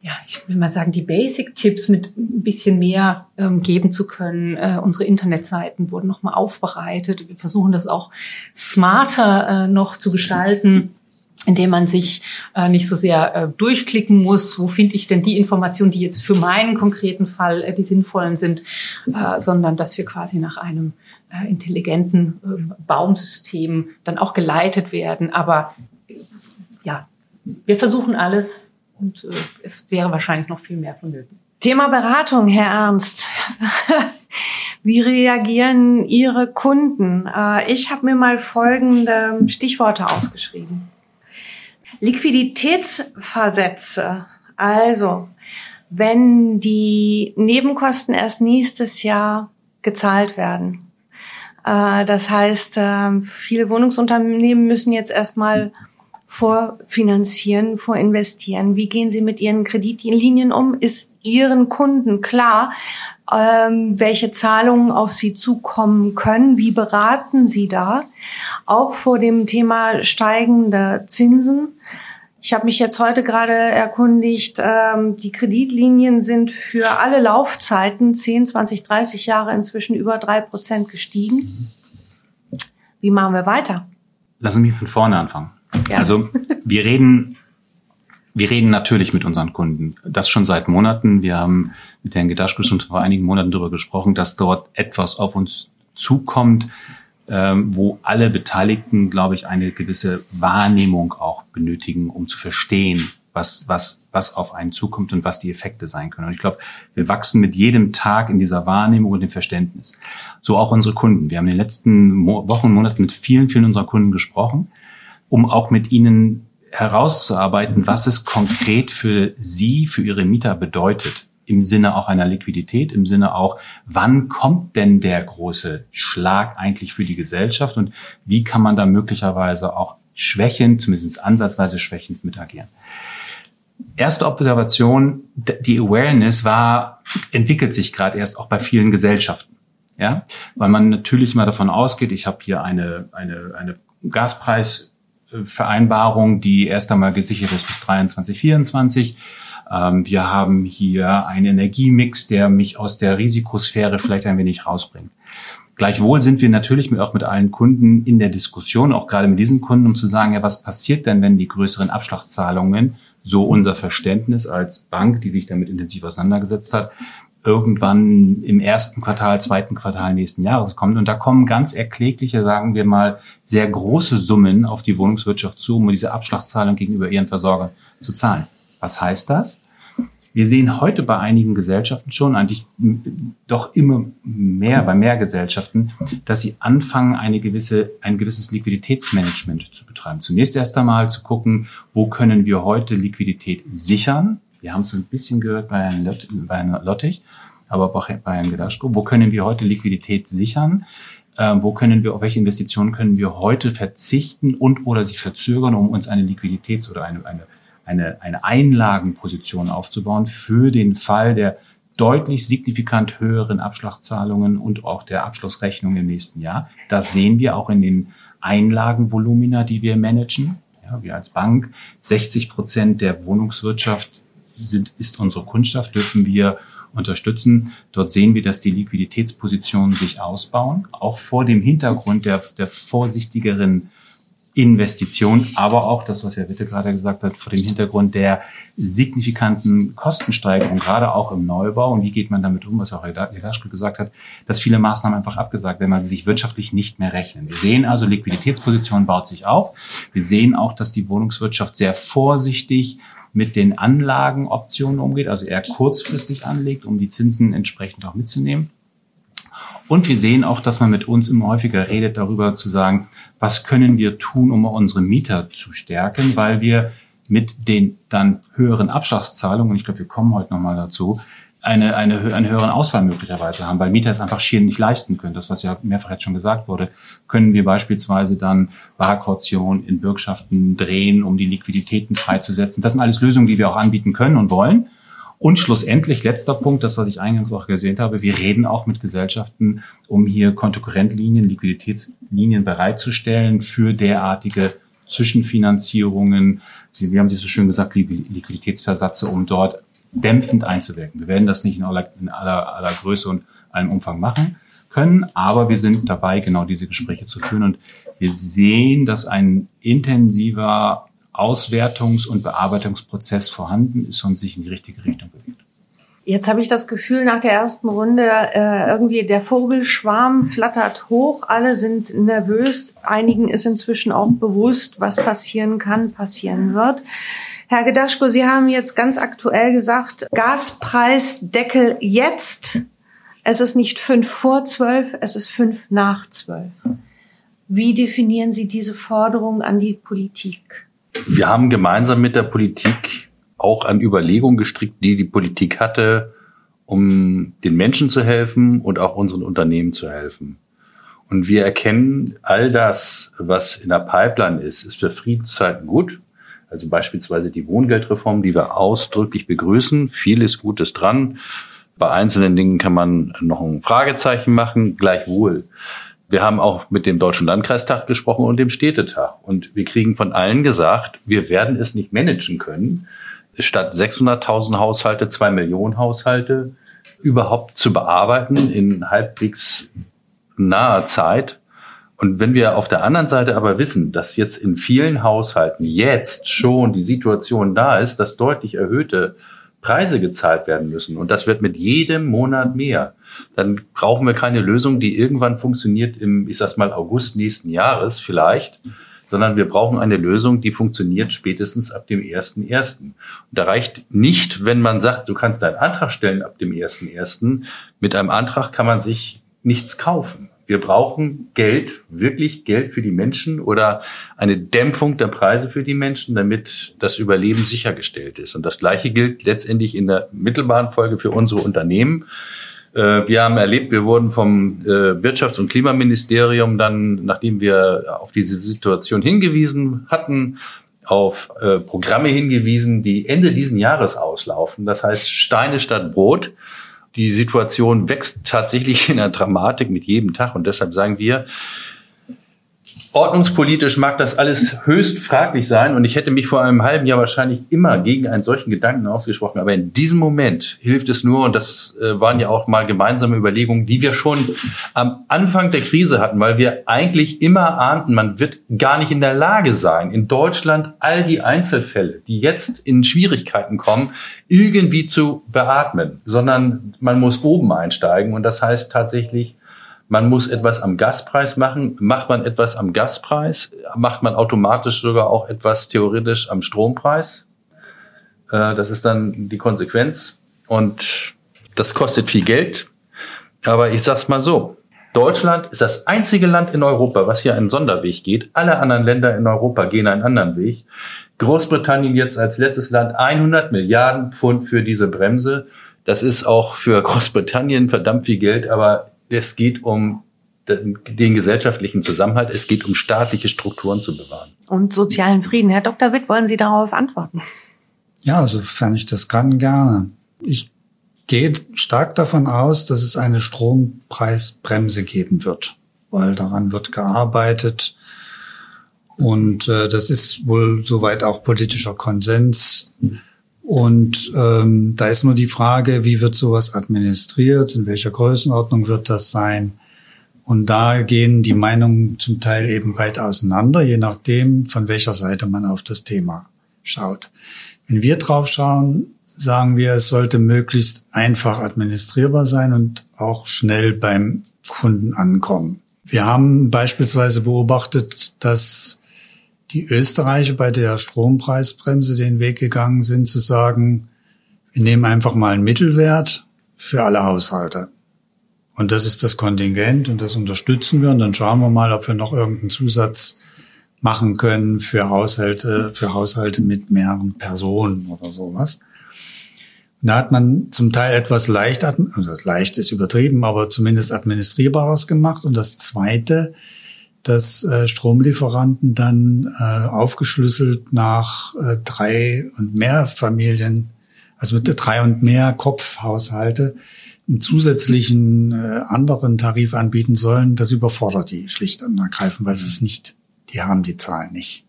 ja, ich will mal sagen, die Basic-Tipps mit ein bisschen mehr ähm, geben zu können. Äh, unsere Internetseiten wurden nochmal aufbereitet. Wir versuchen das auch smarter äh, noch zu gestalten indem man sich äh, nicht so sehr äh, durchklicken muss, wo finde ich denn die Informationen, die jetzt für meinen konkreten Fall äh, die sinnvollen sind, äh, sondern dass wir quasi nach einem äh, intelligenten äh, Baumsystem dann auch geleitet werden. Aber ja, wir versuchen alles und äh, es wäre wahrscheinlich noch viel mehr vonnöten. Thema Beratung, Herr Ernst. Wie reagieren Ihre Kunden? Äh, ich habe mir mal folgende Stichworte aufgeschrieben. Liquiditätsversätze. Also, wenn die Nebenkosten erst nächstes Jahr gezahlt werden. Äh, das heißt, äh, viele Wohnungsunternehmen müssen jetzt erstmal vorfinanzieren, vorinvestieren? Wie gehen Sie mit Ihren Kreditlinien um? Ist Ihren Kunden klar, ähm, welche Zahlungen auf Sie zukommen können? Wie beraten Sie da? Auch vor dem Thema steigender Zinsen. Ich habe mich jetzt heute gerade erkundigt, ähm, die Kreditlinien sind für alle Laufzeiten 10, 20, 30 Jahre inzwischen über drei Prozent gestiegen. Wie machen wir weiter? Lassen Sie mich von vorne anfangen. Ja. Also wir reden, wir reden natürlich mit unseren Kunden. Das schon seit Monaten. Wir haben mit Herrn Gedaschke schon vor einigen Monaten darüber gesprochen, dass dort etwas auf uns zukommt, ähm, wo alle Beteiligten, glaube ich, eine gewisse Wahrnehmung auch benötigen, um zu verstehen, was, was, was auf einen zukommt und was die Effekte sein können. Und ich glaube, wir wachsen mit jedem Tag in dieser Wahrnehmung und dem Verständnis. So auch unsere Kunden. Wir haben in den letzten Wochen und Monaten mit vielen, vielen unserer Kunden gesprochen um auch mit ihnen herauszuarbeiten, was es konkret für sie, für ihre Mieter bedeutet. Im Sinne auch einer Liquidität, im Sinne auch, wann kommt denn der große Schlag eigentlich für die Gesellschaft und wie kann man da möglicherweise auch schwächend, zumindest ansatzweise schwächend mit agieren. Erste Observation, die Awareness war, entwickelt sich gerade erst auch bei vielen Gesellschaften. Ja, weil man natürlich mal davon ausgeht, ich habe hier eine, eine, eine Gaspreis Vereinbarung, die erst einmal gesichert ist bis 23, 24. Ähm, wir haben hier einen Energiemix, der mich aus der Risikosphäre vielleicht ein wenig rausbringt. Gleichwohl sind wir natürlich auch mit allen Kunden in der Diskussion, auch gerade mit diesen Kunden, um zu sagen, ja, was passiert denn, wenn die größeren Abschlagszahlungen, so unser Verständnis als Bank, die sich damit intensiv auseinandergesetzt hat, irgendwann im ersten Quartal, zweiten Quartal nächsten Jahres kommt. Und da kommen ganz erklägliche, sagen wir mal, sehr große Summen auf die Wohnungswirtschaft zu, um diese Abschlagszahlung gegenüber ihren Versorgern zu zahlen. Was heißt das? Wir sehen heute bei einigen Gesellschaften schon, eigentlich doch immer mehr, bei mehr Gesellschaften, dass sie anfangen, eine gewisse, ein gewisses Liquiditätsmanagement zu betreiben. Zunächst erst einmal zu gucken, wo können wir heute Liquidität sichern? Wir haben es ein bisschen gehört bei Herrn, Lott, bei aber auch bei Herrn Gedaschko. Wo können wir heute Liquidität sichern? Äh, wo können wir, auf welche Investitionen können wir heute verzichten und oder sie verzögern, um uns eine Liquiditäts- oder eine, eine, eine, eine Einlagenposition aufzubauen für den Fall der deutlich signifikant höheren Abschlagszahlungen und auch der Abschlussrechnung im nächsten Jahr. Das sehen wir auch in den Einlagenvolumina, die wir managen. Ja, wir als Bank, 60 Prozent der Wohnungswirtschaft sind, ist unsere Kundschaft, dürfen wir unterstützen. Dort sehen wir, dass die Liquiditätspositionen sich ausbauen, auch vor dem Hintergrund der, der vorsichtigeren Investition, aber auch das, was Herr Witte gerade gesagt hat, vor dem Hintergrund der signifikanten Kostensteigerung, gerade auch im Neubau. Und wie geht man damit um, was auch Herr Daschke gesagt hat, dass viele Maßnahmen einfach abgesagt werden, weil sie sich wirtschaftlich nicht mehr rechnen. Wir sehen also, Liquiditätsposition baut sich auf. Wir sehen auch, dass die Wohnungswirtschaft sehr vorsichtig mit den Anlagenoptionen umgeht, also eher kurzfristig anlegt, um die Zinsen entsprechend auch mitzunehmen. Und wir sehen auch, dass man mit uns immer häufiger redet darüber zu sagen, was können wir tun, um unsere Mieter zu stärken, weil wir mit den dann höheren Abschlagszahlungen, und ich glaube, wir kommen heute nochmal dazu, eine, eine, eine höheren Auswahl möglicherweise haben, weil Mieter es einfach schier nicht leisten können. Das, was ja mehrfach jetzt schon gesagt wurde, können wir beispielsweise dann Barkaution in Bürgschaften drehen, um die Liquiditäten freizusetzen. Das sind alles Lösungen, die wir auch anbieten können und wollen. Und schlussendlich, letzter Punkt, das, was ich eingangs auch gesehen habe, wir reden auch mit Gesellschaften, um hier Kontokorrentlinien, Liquiditätslinien bereitzustellen für derartige Zwischenfinanzierungen. Sie, wie haben Sie so schön gesagt, Liquiditätsversatze, um dort dämpfend einzuwirken. Wir werden das nicht in aller, in aller, aller Größe und allem Umfang machen können, aber wir sind dabei, genau diese Gespräche zu führen und wir sehen, dass ein intensiver Auswertungs- und Bearbeitungsprozess vorhanden ist und sich in die richtige Richtung bewegt. Jetzt habe ich das Gefühl, nach der ersten Runde äh, irgendwie der Vogelschwarm flattert hoch, alle sind nervös, einigen ist inzwischen auch bewusst, was passieren kann, passieren wird. Herr Gedaschko, Sie haben jetzt ganz aktuell gesagt, Gaspreisdeckel jetzt. Es ist nicht fünf vor zwölf, es ist fünf nach zwölf. Wie definieren Sie diese Forderung an die Politik? Wir haben gemeinsam mit der Politik auch an Überlegungen gestrickt, die die Politik hatte, um den Menschen zu helfen und auch unseren Unternehmen zu helfen. Und wir erkennen, all das, was in der Pipeline ist, ist für Friedenszeiten gut. Also beispielsweise die Wohngeldreform, die wir ausdrücklich begrüßen. Vieles Gutes dran. Bei einzelnen Dingen kann man noch ein Fragezeichen machen. Gleichwohl wir haben auch mit dem Deutschen Landkreistag gesprochen und dem Städtetag. Und wir kriegen von allen gesagt, wir werden es nicht managen können, statt 600.000 Haushalte, zwei Millionen Haushalte überhaupt zu bearbeiten in halbwegs naher Zeit. Und wenn wir auf der anderen Seite aber wissen, dass jetzt in vielen Haushalten jetzt schon die Situation da ist, dass deutlich erhöhte Preise gezahlt werden müssen. Und das wird mit jedem Monat mehr. Dann brauchen wir keine Lösung, die irgendwann funktioniert im, ich sag's mal, August nächsten Jahres vielleicht, sondern wir brauchen eine Lösung, die funktioniert spätestens ab dem 1.1. Und da reicht nicht, wenn man sagt, du kannst deinen Antrag stellen ab dem 1.1. Mit einem Antrag kann man sich nichts kaufen. Wir brauchen Geld, wirklich Geld für die Menschen oder eine Dämpfung der Preise für die Menschen, damit das Überleben sichergestellt ist. Und das Gleiche gilt letztendlich in der mittelbaren Folge für unsere Unternehmen. Äh, wir haben erlebt, wir wurden vom äh, Wirtschafts- und Klimaministerium dann, nachdem wir auf diese Situation hingewiesen hatten, auf äh, Programme hingewiesen, die Ende diesen Jahres auslaufen. Das heißt Steine statt Brot die Situation wächst tatsächlich in der Dramatik mit jedem Tag und deshalb sagen wir, Ordnungspolitisch mag das alles höchst fraglich sein und ich hätte mich vor einem halben Jahr wahrscheinlich immer gegen einen solchen Gedanken ausgesprochen. Aber in diesem Moment hilft es nur, und das äh, waren ja auch mal gemeinsame Überlegungen, die wir schon am Anfang der Krise hatten, weil wir eigentlich immer ahnten, man wird gar nicht in der Lage sein, in Deutschland all die Einzelfälle, die jetzt in Schwierigkeiten kommen, irgendwie zu beatmen, sondern man muss oben einsteigen und das heißt tatsächlich, man muss etwas am Gaspreis machen. Macht man etwas am Gaspreis, macht man automatisch sogar auch etwas theoretisch am Strompreis. Äh, das ist dann die Konsequenz. Und das kostet viel Geld. Aber ich sag's mal so. Deutschland ist das einzige Land in Europa, was hier einen Sonderweg geht. Alle anderen Länder in Europa gehen einen anderen Weg. Großbritannien jetzt als letztes Land 100 Milliarden Pfund für diese Bremse. Das ist auch für Großbritannien verdammt viel Geld, aber es geht um den gesellschaftlichen Zusammenhalt, es geht um staatliche Strukturen zu bewahren. Und sozialen Frieden. Herr Dr. Witt, wollen Sie darauf antworten? Ja, sofern ich das kann, gerne. Ich geht stark davon aus, dass es eine Strompreisbremse geben wird, weil daran wird gearbeitet. Und äh, das ist wohl soweit auch politischer Konsens. Und ähm, da ist nur die Frage, wie wird sowas administriert, in welcher Größenordnung wird das sein. Und da gehen die Meinungen zum Teil eben weit auseinander, je nachdem, von welcher Seite man auf das Thema schaut. Wenn wir drauf schauen, sagen wir, es sollte möglichst einfach administrierbar sein und auch schnell beim Kunden ankommen. Wir haben beispielsweise beobachtet, dass die Österreicher bei der Strompreisbremse den Weg gegangen sind, zu sagen, wir nehmen einfach mal einen Mittelwert für alle Haushalte. Und das ist das Kontingent und das unterstützen wir und dann schauen wir mal, ob wir noch irgendeinen Zusatz machen können für Haushalte, für Haushalte mit mehreren Personen oder sowas. Und da hat man zum Teil etwas leicht, also leicht ist übertrieben, aber zumindest administrierbares gemacht. Und das zweite, dass äh, Stromlieferanten dann äh, aufgeschlüsselt nach äh, drei und mehr Familien, also mit drei und mehr Kopfhaushalte, einen zusätzlichen äh, anderen Tarif anbieten sollen, das überfordert die schlicht und ergreifend, weil sie es nicht, die haben die Zahlen nicht.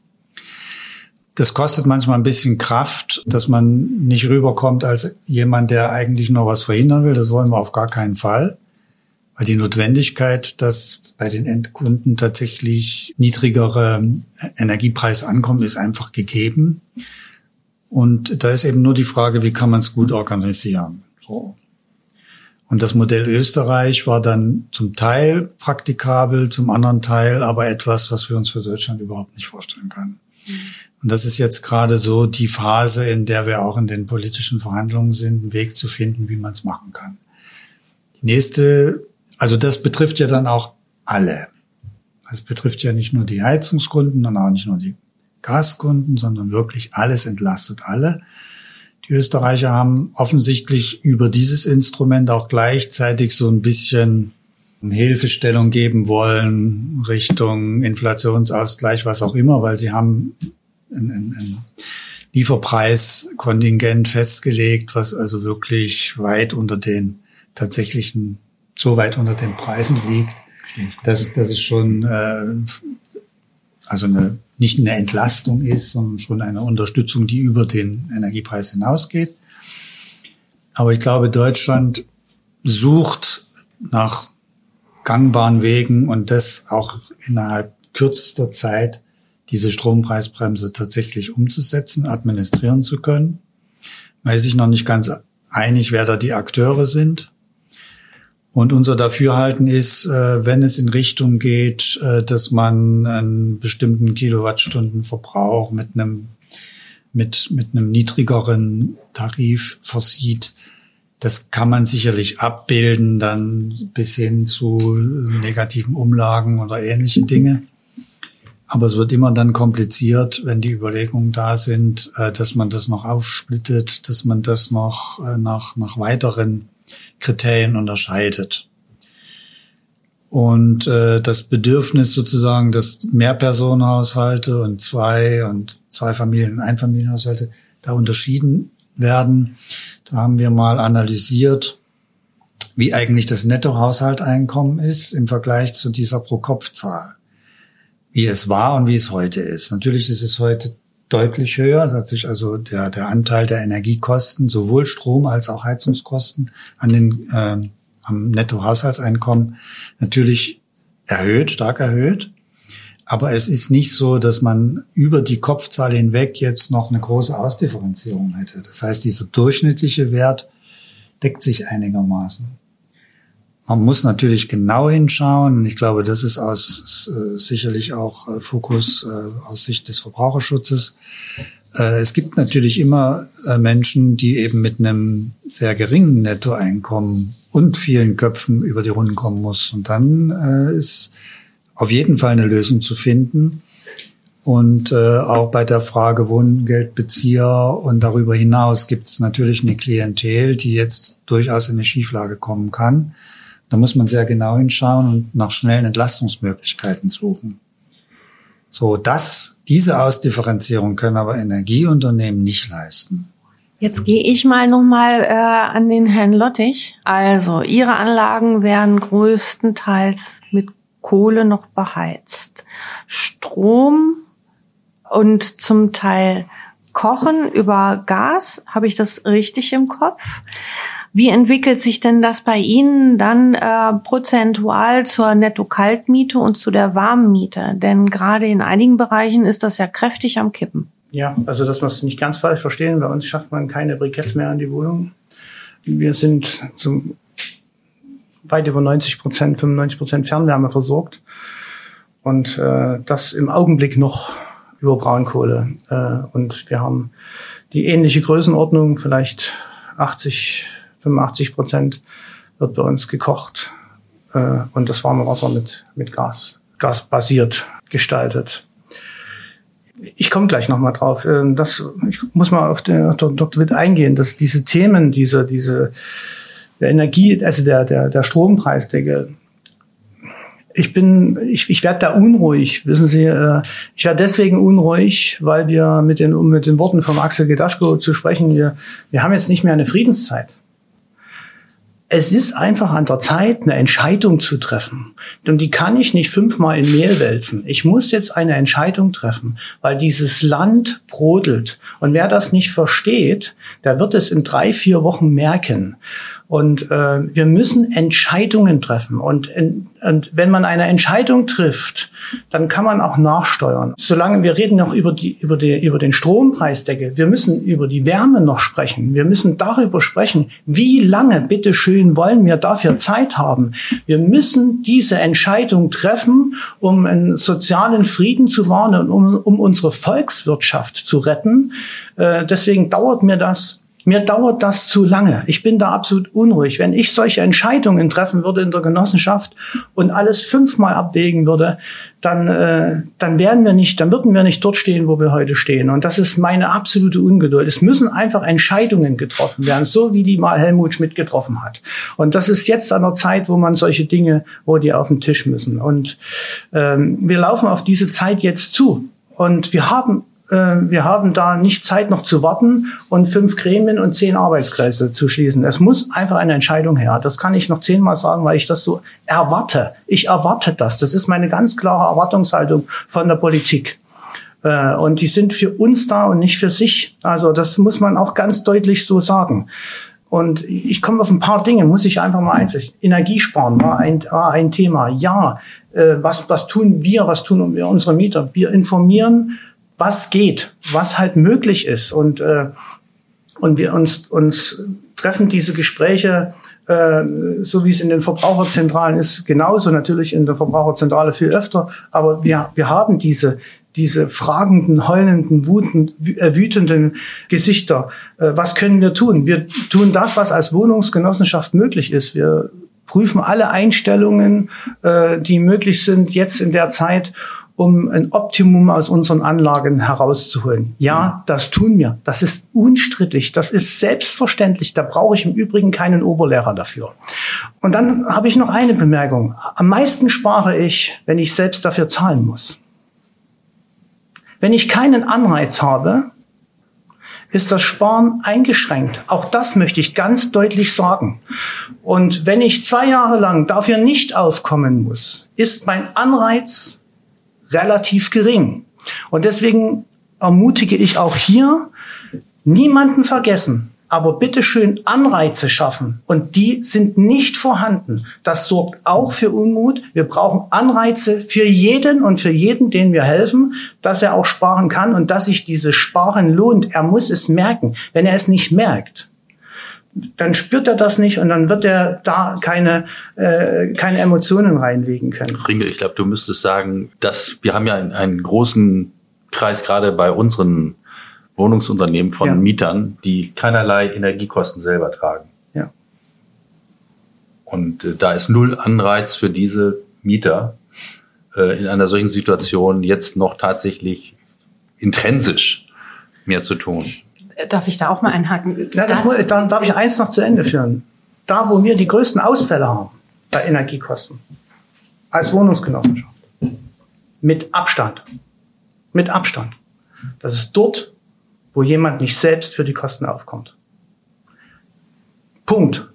Das kostet manchmal ein bisschen Kraft, dass man nicht rüberkommt als jemand, der eigentlich noch was verhindern will. Das wollen wir auf gar keinen Fall. Weil die Notwendigkeit, dass bei den Endkunden tatsächlich niedrigere Energiepreis ankommen, ist einfach gegeben. Und da ist eben nur die Frage, wie kann man es gut organisieren. So. Und das Modell Österreich war dann zum Teil praktikabel, zum anderen Teil aber etwas, was wir uns für Deutschland überhaupt nicht vorstellen können. Und das ist jetzt gerade so die Phase, in der wir auch in den politischen Verhandlungen sind, einen Weg zu finden, wie man es machen kann. Die nächste also das betrifft ja dann auch alle. Es betrifft ja nicht nur die Heizungskunden und auch nicht nur die Gaskunden, sondern wirklich alles entlastet alle. Die Österreicher haben offensichtlich über dieses Instrument auch gleichzeitig so ein bisschen Hilfestellung geben wollen Richtung Inflationsausgleich, was auch immer, weil sie haben ein, ein, ein Lieferpreiskontingent festgelegt, was also wirklich weit unter den tatsächlichen so weit unter den Preisen liegt, dass, dass es schon äh, also eine, nicht eine Entlastung ist, sondern schon eine Unterstützung, die über den Energiepreis hinausgeht. Aber ich glaube, Deutschland sucht nach gangbaren Wegen und das auch innerhalb kürzester Zeit diese Strompreisbremse tatsächlich umzusetzen, administrieren zu können. Man ist sich noch nicht ganz einig, wer da die Akteure sind. Und unser Dafürhalten ist, äh, wenn es in Richtung geht, äh, dass man einen bestimmten Kilowattstundenverbrauch mit einem, mit, mit einem niedrigeren Tarif versieht, das kann man sicherlich abbilden, dann bis hin zu negativen Umlagen oder ähnliche Dinge. Aber es wird immer dann kompliziert, wenn die Überlegungen da sind, äh, dass man das noch aufsplittet, dass man das noch nach, nach weiteren Kriterien unterscheidet. Und äh, das Bedürfnis sozusagen, dass Mehrpersonenhaushalte und zwei und zwei Familien, Einfamilienhaushalte da unterschieden werden, da haben wir mal analysiert, wie eigentlich das Nettohaushalteinkommen ist im Vergleich zu dieser Pro-Kopf-Zahl. Wie es war und wie es heute ist. Natürlich ist es heute deutlich höher. Es hat sich also der, der Anteil der Energiekosten, sowohl Strom als auch Heizungskosten an den, äh, am Nettohaushaltseinkommen natürlich erhöht, stark erhöht. Aber es ist nicht so, dass man über die Kopfzahl hinweg jetzt noch eine große Ausdifferenzierung hätte. Das heißt, dieser durchschnittliche Wert deckt sich einigermaßen. Man muss natürlich genau hinschauen ich glaube, das ist aus äh, sicherlich auch äh, Fokus äh, aus Sicht des Verbraucherschutzes. Äh, es gibt natürlich immer äh, Menschen, die eben mit einem sehr geringen Nettoeinkommen und vielen Köpfen über die Runden kommen muss. Und dann äh, ist auf jeden Fall eine Lösung zu finden. Und äh, auch bei der Frage Wohngeldbezieher und darüber hinaus gibt es natürlich eine Klientel, die jetzt durchaus in eine Schieflage kommen kann. Da muss man sehr genau hinschauen und nach schnellen Entlastungsmöglichkeiten suchen. So, das, diese Ausdifferenzierung können aber Energieunternehmen nicht leisten. Jetzt gehe ich mal nochmal äh, an den Herrn Lottich. Also, Ihre Anlagen werden größtenteils mit Kohle noch beheizt. Strom und zum Teil Kochen über Gas, habe ich das richtig im Kopf? Wie entwickelt sich denn das bei Ihnen dann äh, prozentual zur Netto-Kaltmiete und zu der Warmmiete? Denn gerade in einigen Bereichen ist das ja kräftig am Kippen. Ja, also dass wir es nicht ganz falsch verstehen, bei uns schafft man keine Briketts mehr an die Wohnung. Wir sind zum weit über 90 Prozent, 95 Prozent Fernwärme versorgt. Und äh, das im Augenblick noch über Braunkohle. Äh, und wir haben die ähnliche Größenordnung, vielleicht 80, 85 Prozent wird bei uns gekocht. Äh, und das warme Wasser mit, mit Gas, gasbasiert gestaltet. Ich komme gleich nochmal drauf. Ähm, das, ich muss mal auf den Dr. Witt eingehen, dass diese Themen, diese, diese der Energie, also der, der, der Strompreisdeckel, ich bin, ich, ich werde da unruhig, wissen Sie. Äh, ich werde deswegen unruhig, weil wir mit den, um mit den Worten von Axel Gedaschko zu sprechen, wir, wir haben jetzt nicht mehr eine Friedenszeit. Es ist einfach an der Zeit, eine Entscheidung zu treffen. Und die kann ich nicht fünfmal in Mehl wälzen. Ich muss jetzt eine Entscheidung treffen, weil dieses Land brodelt. Und wer das nicht versteht, der wird es in drei, vier Wochen merken. Und äh, wir müssen Entscheidungen treffen. Und, und wenn man eine Entscheidung trifft, dann kann man auch nachsteuern. Solange wir reden noch über die über die über den Strompreisdeckel, wir müssen über die Wärme noch sprechen. Wir müssen darüber sprechen, wie lange bitte schön wollen wir dafür Zeit haben. Wir müssen diese Entscheidung treffen, um einen sozialen Frieden zu wahren und um, um unsere Volkswirtschaft zu retten. Äh, deswegen dauert mir das mir dauert das zu lange. Ich bin da absolut unruhig. Wenn ich solche Entscheidungen treffen würde in der Genossenschaft und alles fünfmal abwägen würde, dann, äh, dann wären wir nicht, dann würden wir nicht dort stehen, wo wir heute stehen. Und das ist meine absolute Ungeduld. Es müssen einfach Entscheidungen getroffen werden, so wie die mal Helmut Schmidt getroffen hat. Und das ist jetzt an der Zeit, wo man solche Dinge, wo die auf den Tisch müssen. Und ähm, wir laufen auf diese Zeit jetzt zu. Und wir haben wir haben da nicht Zeit noch zu warten und fünf Gremien und zehn Arbeitskreise zu schließen. Es muss einfach eine Entscheidung her. Das kann ich noch zehnmal sagen, weil ich das so erwarte. Ich erwarte das. Das ist meine ganz klare Erwartungshaltung von der Politik. Äh, und die sind für uns da und nicht für sich. Also das muss man auch ganz deutlich so sagen. Und ich komme auf ein paar Dinge, muss ich einfach mal einfließen. Energiesparen war ein, war ein Thema. Ja, äh, was, was tun wir, was tun unsere Mieter? Wir informieren was geht, was halt möglich ist. Und, äh, und wir uns, uns treffen diese Gespräche, äh, so wie es in den Verbraucherzentralen ist, genauso natürlich in der Verbraucherzentrale viel öfter. Aber wir, wir haben diese, diese fragenden, heulenden, äh, wütenden Gesichter. Äh, was können wir tun? Wir tun das, was als Wohnungsgenossenschaft möglich ist. Wir prüfen alle Einstellungen, äh, die möglich sind jetzt in der Zeit um ein Optimum aus unseren Anlagen herauszuholen. Ja, das tun wir. Das ist unstrittig. Das ist selbstverständlich. Da brauche ich im Übrigen keinen Oberlehrer dafür. Und dann habe ich noch eine Bemerkung. Am meisten spare ich, wenn ich selbst dafür zahlen muss. Wenn ich keinen Anreiz habe, ist das Sparen eingeschränkt. Auch das möchte ich ganz deutlich sagen. Und wenn ich zwei Jahre lang dafür nicht aufkommen muss, ist mein Anreiz relativ gering. Und deswegen ermutige ich auch hier, niemanden vergessen, aber bitte schön Anreize schaffen. Und die sind nicht vorhanden. Das sorgt auch für Unmut. Wir brauchen Anreize für jeden und für jeden, den wir helfen, dass er auch sparen kann und dass sich dieses Sparen lohnt. Er muss es merken. Wenn er es nicht merkt, dann spürt er das nicht und dann wird er da keine, äh, keine Emotionen reinlegen können. Ringe, ich glaube, du müsstest sagen, dass wir haben ja einen, einen großen Kreis gerade bei unseren Wohnungsunternehmen von ja. Mietern, die keinerlei Energiekosten selber tragen. Ja. Und äh, da ist null Anreiz für diese Mieter äh, in einer solchen Situation jetzt noch tatsächlich intrinsisch mehr zu tun. Darf ich da auch mal einhaken? Ja, das, das, dann darf ich eins noch zu Ende führen. Da, wo wir die größten Ausfälle haben bei Energiekosten, als Wohnungsgenossenschaft, mit Abstand, mit Abstand, das ist dort, wo jemand nicht selbst für die Kosten aufkommt. Punkt.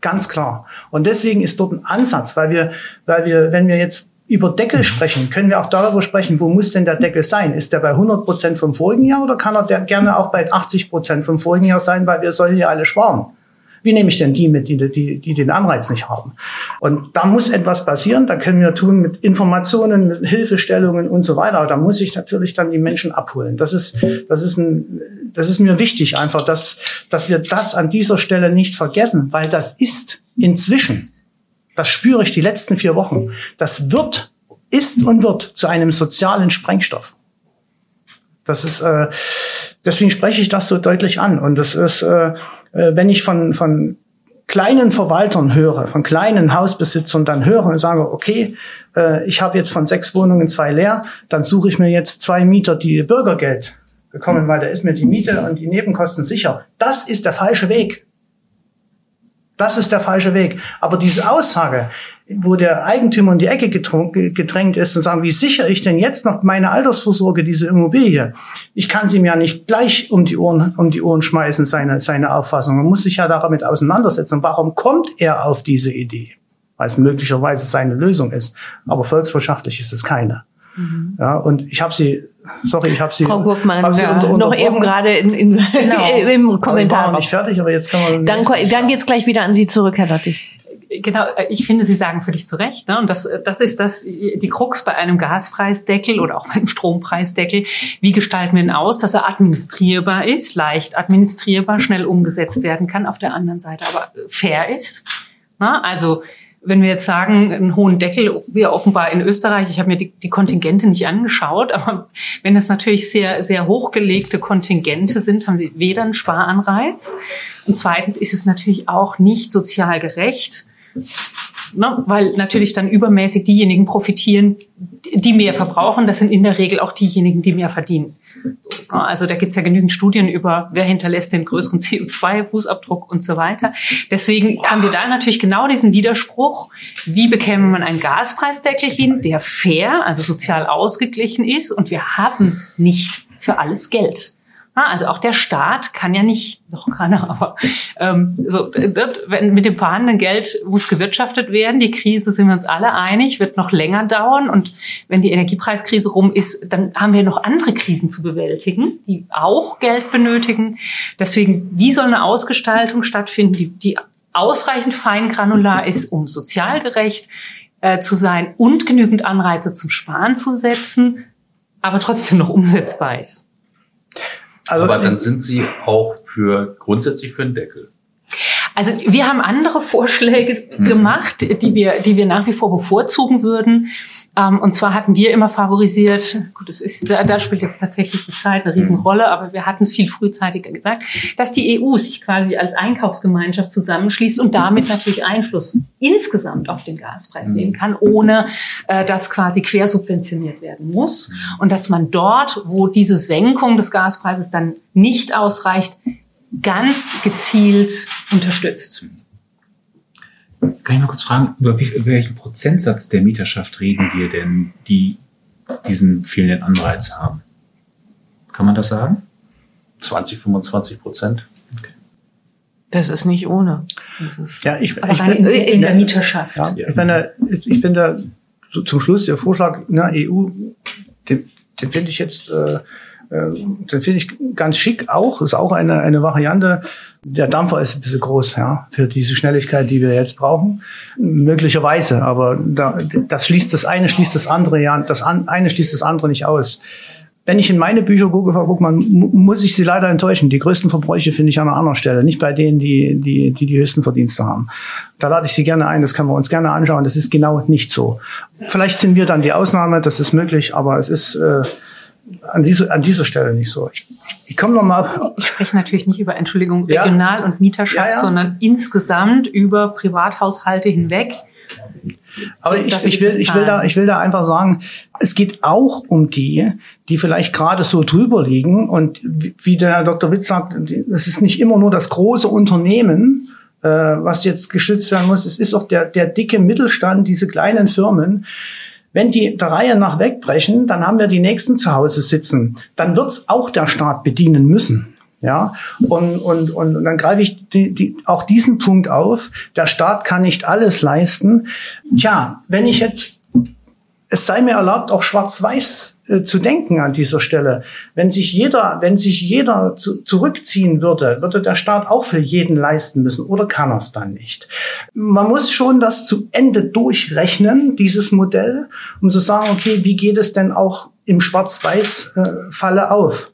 Ganz klar. Und deswegen ist dort ein Ansatz, weil wir, weil wir, wenn wir jetzt über Deckel sprechen, können wir auch darüber sprechen, wo muss denn der Deckel sein? Ist der bei 100 Prozent vom vorigen Jahr oder kann er gerne auch bei 80 Prozent vom vorigen Jahr sein, weil wir sollen ja alle sparen? Wie nehme ich denn die mit, die, die, die den Anreiz nicht haben? Und da muss etwas passieren. Da können wir tun mit Informationen, mit Hilfestellungen und so weiter. Aber da muss ich natürlich dann die Menschen abholen. Das ist, das ist ein, das ist mir wichtig einfach, dass, dass wir das an dieser Stelle nicht vergessen, weil das ist inzwischen, das spüre ich die letzten vier Wochen, das wird, ist und wird zu einem sozialen Sprengstoff. Das ist, äh, deswegen spreche ich das so deutlich an. Und das ist, äh, äh, wenn ich von, von kleinen Verwaltern höre, von kleinen Hausbesitzern dann höre und sage, okay, äh, ich habe jetzt von sechs Wohnungen zwei leer, dann suche ich mir jetzt zwei Mieter, die Bürgergeld bekommen, weil da ist mir die Miete und die Nebenkosten sicher. Das ist der falsche Weg. Das ist der falsche Weg. Aber diese Aussage, wo der Eigentümer in die Ecke gedrängt ist und sagen, wie sichere ich denn jetzt noch meine Altersvorsorge, diese Immobilie? Ich kann sie mir ja nicht gleich um die Ohren, um die Ohren schmeißen, seine, seine Auffassung. Man muss sich ja damit auseinandersetzen. Warum kommt er auf diese Idee? Weil es möglicherweise seine Lösung ist. Aber volkswirtschaftlich ist es keine. Mhm. Ja, und ich habe sie, sorry, ich habe sie, Frau Burgmann, hab sie ja, unter, noch eben gerade in, in, genau. im Kommentar. War nicht fertig, aber jetzt kann man. Dann, dann geht's gleich wieder an Sie zurück, Herr Lottich genau, ich finde, Sie sagen völlig zu Recht. Ne? Und das, das ist das, die Krux bei einem Gaspreisdeckel oder auch bei einem Strompreisdeckel. Wie gestalten wir ihn aus, dass er administrierbar ist, leicht administrierbar, schnell umgesetzt werden kann, auf der anderen Seite aber fair ist. Ne? Also wenn wir jetzt sagen, einen hohen Deckel, wie offenbar in Österreich, ich habe mir die, die, Kontingente nicht angeschaut, aber wenn das natürlich sehr, sehr hochgelegte Kontingente sind, haben sie weder einen Sparanreiz. Und zweitens ist es natürlich auch nicht sozial gerecht, Ne? Weil natürlich dann übermäßig diejenigen profitieren, die mehr verbrauchen. Das sind in der Regel auch diejenigen, die mehr verdienen. Also da gibt's ja genügend Studien über, wer hinterlässt den größeren CO2-Fußabdruck und so weiter. Deswegen haben wir da natürlich genau diesen Widerspruch. Wie bekäme man einen Gaspreisdeckel hin, der fair, also sozial ausgeglichen ist? Und wir haben nicht für alles Geld. Also auch der Staat kann ja nicht, noch keiner, aber ähm, so, wenn, mit dem vorhandenen Geld muss gewirtschaftet werden. Die Krise, sind wir uns alle einig, wird noch länger dauern. Und wenn die Energiepreiskrise rum ist, dann haben wir noch andere Krisen zu bewältigen, die auch Geld benötigen. Deswegen, wie soll eine Ausgestaltung stattfinden, die, die ausreichend feingranular ist, um sozial gerecht äh, zu sein und genügend Anreize zum Sparen zu setzen, aber trotzdem noch umsetzbar ist. Also, Aber dann sind Sie auch für grundsätzlich für einen Deckel. Also wir haben andere Vorschläge mhm. gemacht, die wir, die wir nach wie vor bevorzugen würden. Ähm, und zwar hatten wir immer favorisiert, gut, es ist, da, da spielt jetzt tatsächlich die Zeit eine Riesenrolle, aber wir hatten es viel frühzeitiger gesagt, dass die EU sich quasi als Einkaufsgemeinschaft zusammenschließt und damit natürlich Einfluss insgesamt auf den Gaspreis nehmen kann, ohne äh, dass quasi quersubventioniert werden muss. Und dass man dort, wo diese Senkung des Gaspreises dann nicht ausreicht, ganz gezielt unterstützt. Kann ich mal kurz fragen, über, wie, über welchen Prozentsatz der Mieterschaft reden wir denn, die diesen fehlenden Anreiz haben? Kann man das sagen? 20, 25 Prozent. Okay. Das ist nicht ohne. Ist ja, ich, aber ich, in, in der Mieterschaft. Ja, ich finde, ich finde so zum Schluss der Vorschlag na, EU, den, den finde ich jetzt äh, das finde ich ganz schick auch, ist auch eine, eine Variante. Der Dampfer ist ein bisschen groß, ja, für diese Schnelligkeit, die wir jetzt brauchen. Möglicherweise, aber da, das schließt das eine, schließt das andere, ja, das eine schließt das andere nicht aus. Wenn ich in meine Bücher gucke, Frau Guckmann, muss ich Sie leider enttäuschen. Die größten Verbräuche finde ich an einer anderen Stelle, nicht bei denen, die die, die, die höchsten Verdienste haben. Da lade ich Sie gerne ein, das können wir uns gerne anschauen. Das ist genau nicht so. Vielleicht sind wir dann die Ausnahme, das ist möglich, aber es ist äh, an, diese, an dieser Stelle nicht so. Ich, ich komme nochmal. Ich spreche natürlich nicht über, Entschuldigung, Regional- ja. und Mieterschaft, ja, ja. sondern insgesamt über Privathaushalte hinweg. Aber ich, ich, will, ich, will da, ich will da einfach sagen, es geht auch um die, die vielleicht gerade so drüber liegen. Und wie der Herr Dr. Witz sagt, es ist nicht immer nur das große Unternehmen, äh, was jetzt geschützt werden muss. Es ist auch der, der dicke Mittelstand, diese kleinen Firmen, Wenn die der Reihe nach wegbrechen, dann haben wir die nächsten zu Hause sitzen. Dann wird's auch der Staat bedienen müssen. Ja, und, und, und, und dann greife ich die, die, auch diesen Punkt auf. Der Staat kann nicht alles leisten. Tja, wenn ich jetzt, es sei mir erlaubt, auch schwarz-weiß äh, zu denken an dieser Stelle. Wenn sich jeder, wenn sich jeder zu, zurückziehen würde, würde der Staat auch für jeden leisten müssen oder kann er es dann nicht? Man muss schon das zu Ende durchrechnen, dieses Modell, um zu sagen, okay, wie geht es denn auch im Schwarz-Weiß-Falle äh, auf?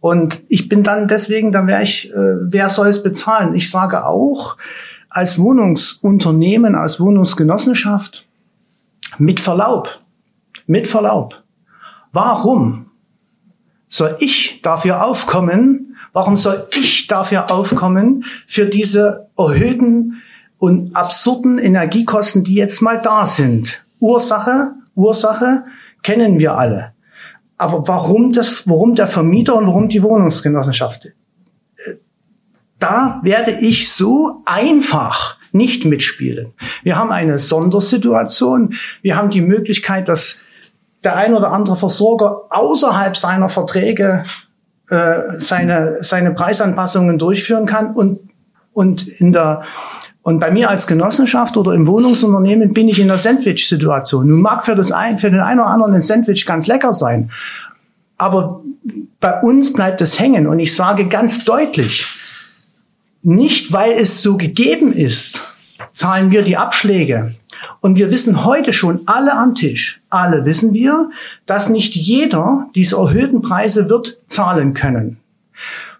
Und ich bin dann deswegen, dann wäre ich, äh, wer soll es bezahlen? Ich sage auch, als Wohnungsunternehmen, als Wohnungsgenossenschaft, mit Verlaub, mit Verlaub, warum soll ich dafür aufkommen? Warum soll ich dafür aufkommen für diese erhöhten und absurden Energiekosten, die jetzt mal da sind? Ursache, Ursache kennen wir alle. Aber warum das, warum der Vermieter und warum die Wohnungsgenossenschaft? Äh, da werde ich so einfach nicht mitspielen. Wir haben eine Sondersituation. Wir haben die Möglichkeit, dass der ein oder andere Versorger außerhalb seiner Verträge äh, seine, seine Preisanpassungen durchführen kann und, und in der und bei mir als Genossenschaft oder im Wohnungsunternehmen bin ich in der Sandwich-Situation. Nun mag für, das ein, für den einen oder anderen ein Sandwich ganz lecker sein, aber bei uns bleibt es hängen. Und ich sage ganz deutlich, nicht weil es so gegeben ist, zahlen wir die Abschläge. Und wir wissen heute schon alle am Tisch, alle wissen wir, dass nicht jeder diese erhöhten Preise wird zahlen können.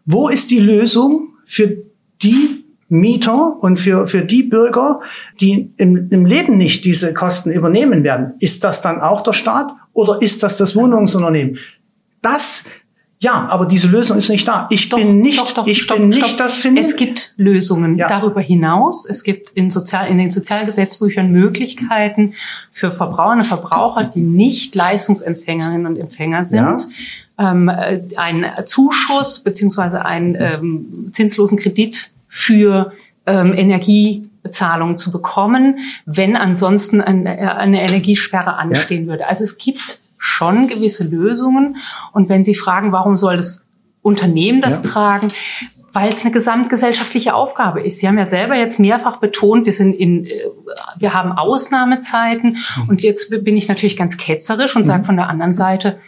Wo ist die Lösung für die Mieter und für, für die Bürger, die im, im Leben nicht diese Kosten übernehmen werden. Ist das dann auch der Staat oder ist das das Wohnungsunternehmen? Das ja, aber diese Lösung ist nicht da. Ich doch, bin nicht, doch, doch, ich stopp, bin nicht stopp. das Finden. Es gibt Lösungen ja. darüber hinaus. Es gibt in, Sozial, in den Sozialgesetzbüchern Möglichkeiten für Verbraucherinnen und Verbraucher, die nicht Leistungsempfängerinnen und Empfänger sind, ja ähm, äh, einen Zuschuss beziehungsweise einen ähm, zinslosen Kredit für ähm, Energiebezahlung zu bekommen, wenn ansonsten eine, eine Energiesperre anstehen ja. würde. Also es gibt schon gewisse Lösungen. Und wenn Sie fragen, warum soll das Unternehmen das ja. tragen? weil es eine gesamtgesellschaftliche Aufgabe ist. Sie haben ja selber jetzt mehrfach betont, wir sind in, äh, wir haben Ausnahmezeiten mhm. und jetzt bin ich natürlich ganz ketzerisch und sage mhm. von der anderen Seite,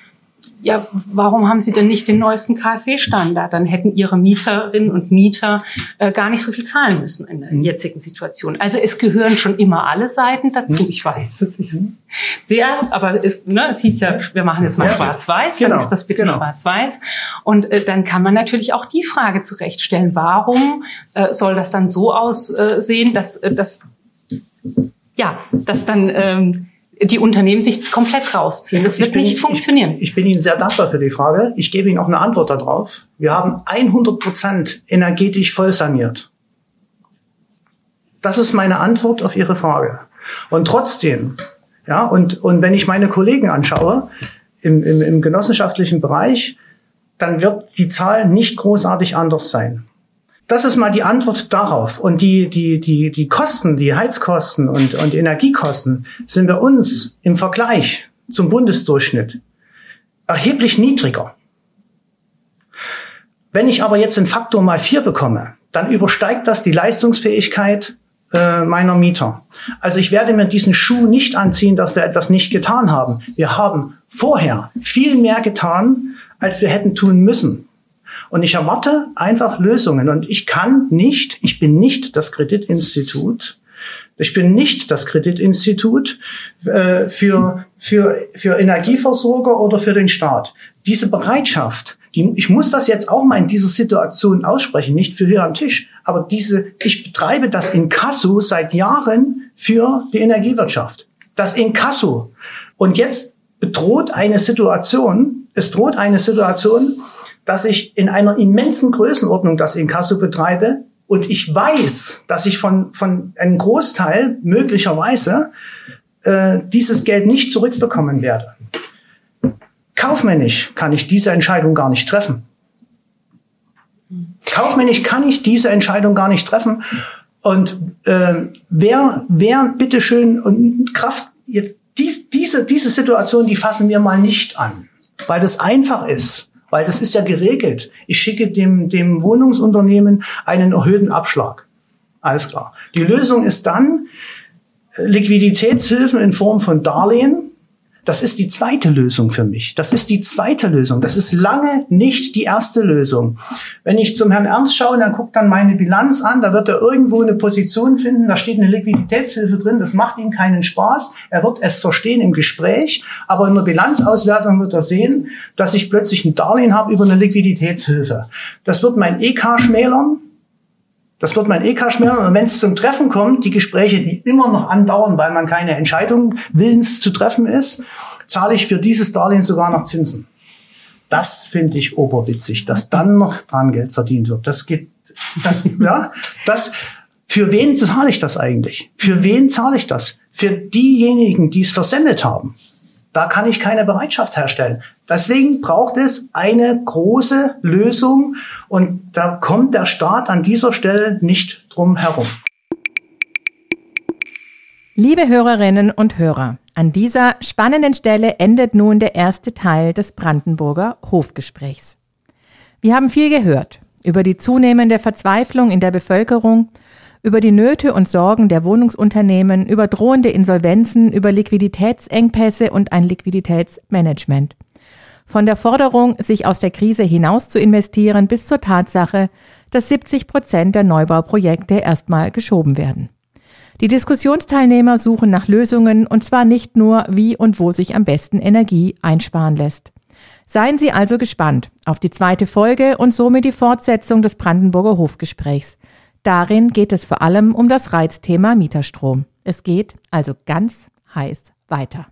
ja, warum haben Sie denn nicht den neuesten KfW-Standard? Dann hätten Ihre Mieterinnen und Mieter äh, gar nicht so viel zahlen müssen in der mhm. jetzigen Situation. Also es gehören schon immer alle Seiten dazu. Mhm. Ich weiß, das ist sehr, aber es, ne, es hieß ja, wir machen jetzt mal ja, schwarz-weiß, genau, dann ist das bitte genau. schwarz-weiß. Und äh, dann kann man natürlich auch die Frage zurechtstellen, warum äh, soll das dann so aussehen, dass, äh, dass ja, dass dann ähm, die Unternehmen sich komplett rausziehen. Das wird bin, nicht funktionieren. Ich, ich, bin Ihnen sehr dankbar für die Frage. Ich gebe Ihnen auch eine Antwort darauf. Wir haben 100 Prozent energetisch voll saniert. Das ist meine Antwort auf Ihre Frage. Und trotzdem, ja, und, und wenn ich meine Kollegen anschaue im, im, im genossenschaftlichen Bereich, dann wird die Zahl nicht großartig anders sein. Das ist mal die Antwort darauf. Und die, die, die, die Kosten, die Heizkosten und, und Energiekosten sind bei uns im Vergleich zum Bundesdurchschnitt erheblich niedriger. Wenn ich aber jetzt einen Faktor mal vier bekomme, dann übersteigt das die Leistungsfähigkeit äh, meiner Mieter. Also ich werde mir diesen Schuh nicht anziehen, dass wir etwas nicht getan haben. Wir haben vorher viel mehr getan, als wir hätten tun müssen. Und ich erwarte einfach Lösungen. Und ich kann nicht, ich bin nicht das Kreditinstitut, ich bin nicht das Kreditinstitut äh, für, für, für Energieversorger oder für den Staat. Diese Bereitschaft, die, ich muss das jetzt auch mal in dieser Situation aussprechen, nicht für hier am Tisch, aber diese, ich betreibe das Inkasso seit Jahren für die Energiewirtschaft. Das Inkasso. Und jetzt bedroht eine Situation, es droht eine Situation, dass ich in einer immensen Größenordnung das Inkasso betreibe und ich weiß, dass ich von, von einem Großteil möglicherweise äh, dieses Geld nicht zurückbekommen werde. Kaufmännisch kann ich diese Entscheidung gar nicht treffen. Kaufmännisch kann ich diese Entscheidung gar nicht treffen. Und äh, wer, wer bitteschön und Kraft jetzt dies, diese, diese Situation, die fassen wir mal nicht an, weil das einfach ist. Weil das ist ja geregelt. Ich schicke dem, dem Wohnungsunternehmen einen erhöhten Abschlag. Alles klar. Die Lösung ist dann äh, Liquiditätshilfen in Form von Darlehen das ist die zweite Lösung für mich. Das ist die zweite Lösung. Das ist lange nicht die erste Lösung. Wenn ich zum Herrn Ernst schaue, dann guckt dann meine Bilanz an, da wird er irgendwo eine Position finden, da steht eine Liquiditätshilfe drin, das macht ihm keinen Spaß. Er wird es verstehen im Gespräch, aber in der Bilanzauswertung wird er sehen, dass ich plötzlich ein Darlehen habe über eine Liquiditätshilfe. Das wird mein EK schmälern, das wird mein EK schmälern. Und wenn es zum Treffen kommt, die Gespräche, die immer noch andauern, weil man keine Entscheidung willens zu treffen ist, zahle ich für dieses Darlehen sogar noch Zinsen. Das finde ich oberwitzig, dass dann noch dran Geld verdient wird. Das geht, das, ja, das, für wen zahle ich das eigentlich? Für wen zahle ich das? Für diejenigen, die es versendet haben. Da kann ich keine Bereitschaft herstellen. Deswegen braucht es eine große Lösung und da kommt der Staat an dieser Stelle nicht drum herum. Liebe Hörerinnen und Hörer, an dieser spannenden Stelle endet nun der erste Teil des Brandenburger Hofgesprächs. Wir haben viel gehört über die zunehmende Verzweiflung in der Bevölkerung, über die Nöte und Sorgen der Wohnungsunternehmen, über drohende Insolvenzen, über Liquiditätsengpässe und ein Liquiditätsmanagement. Von der Forderung, sich aus der Krise hinaus zu investieren, bis zur Tatsache, dass 70 Prozent der Neubauprojekte erstmal geschoben werden. Die Diskussionsteilnehmer suchen nach Lösungen und zwar nicht nur, wie und wo sich am besten Energie einsparen lässt. Seien Sie also gespannt auf die zweite Folge und somit die Fortsetzung des Brandenburger Hofgesprächs. Darin geht es vor allem um das Reizthema Mieterstrom. Es geht also ganz heiß weiter.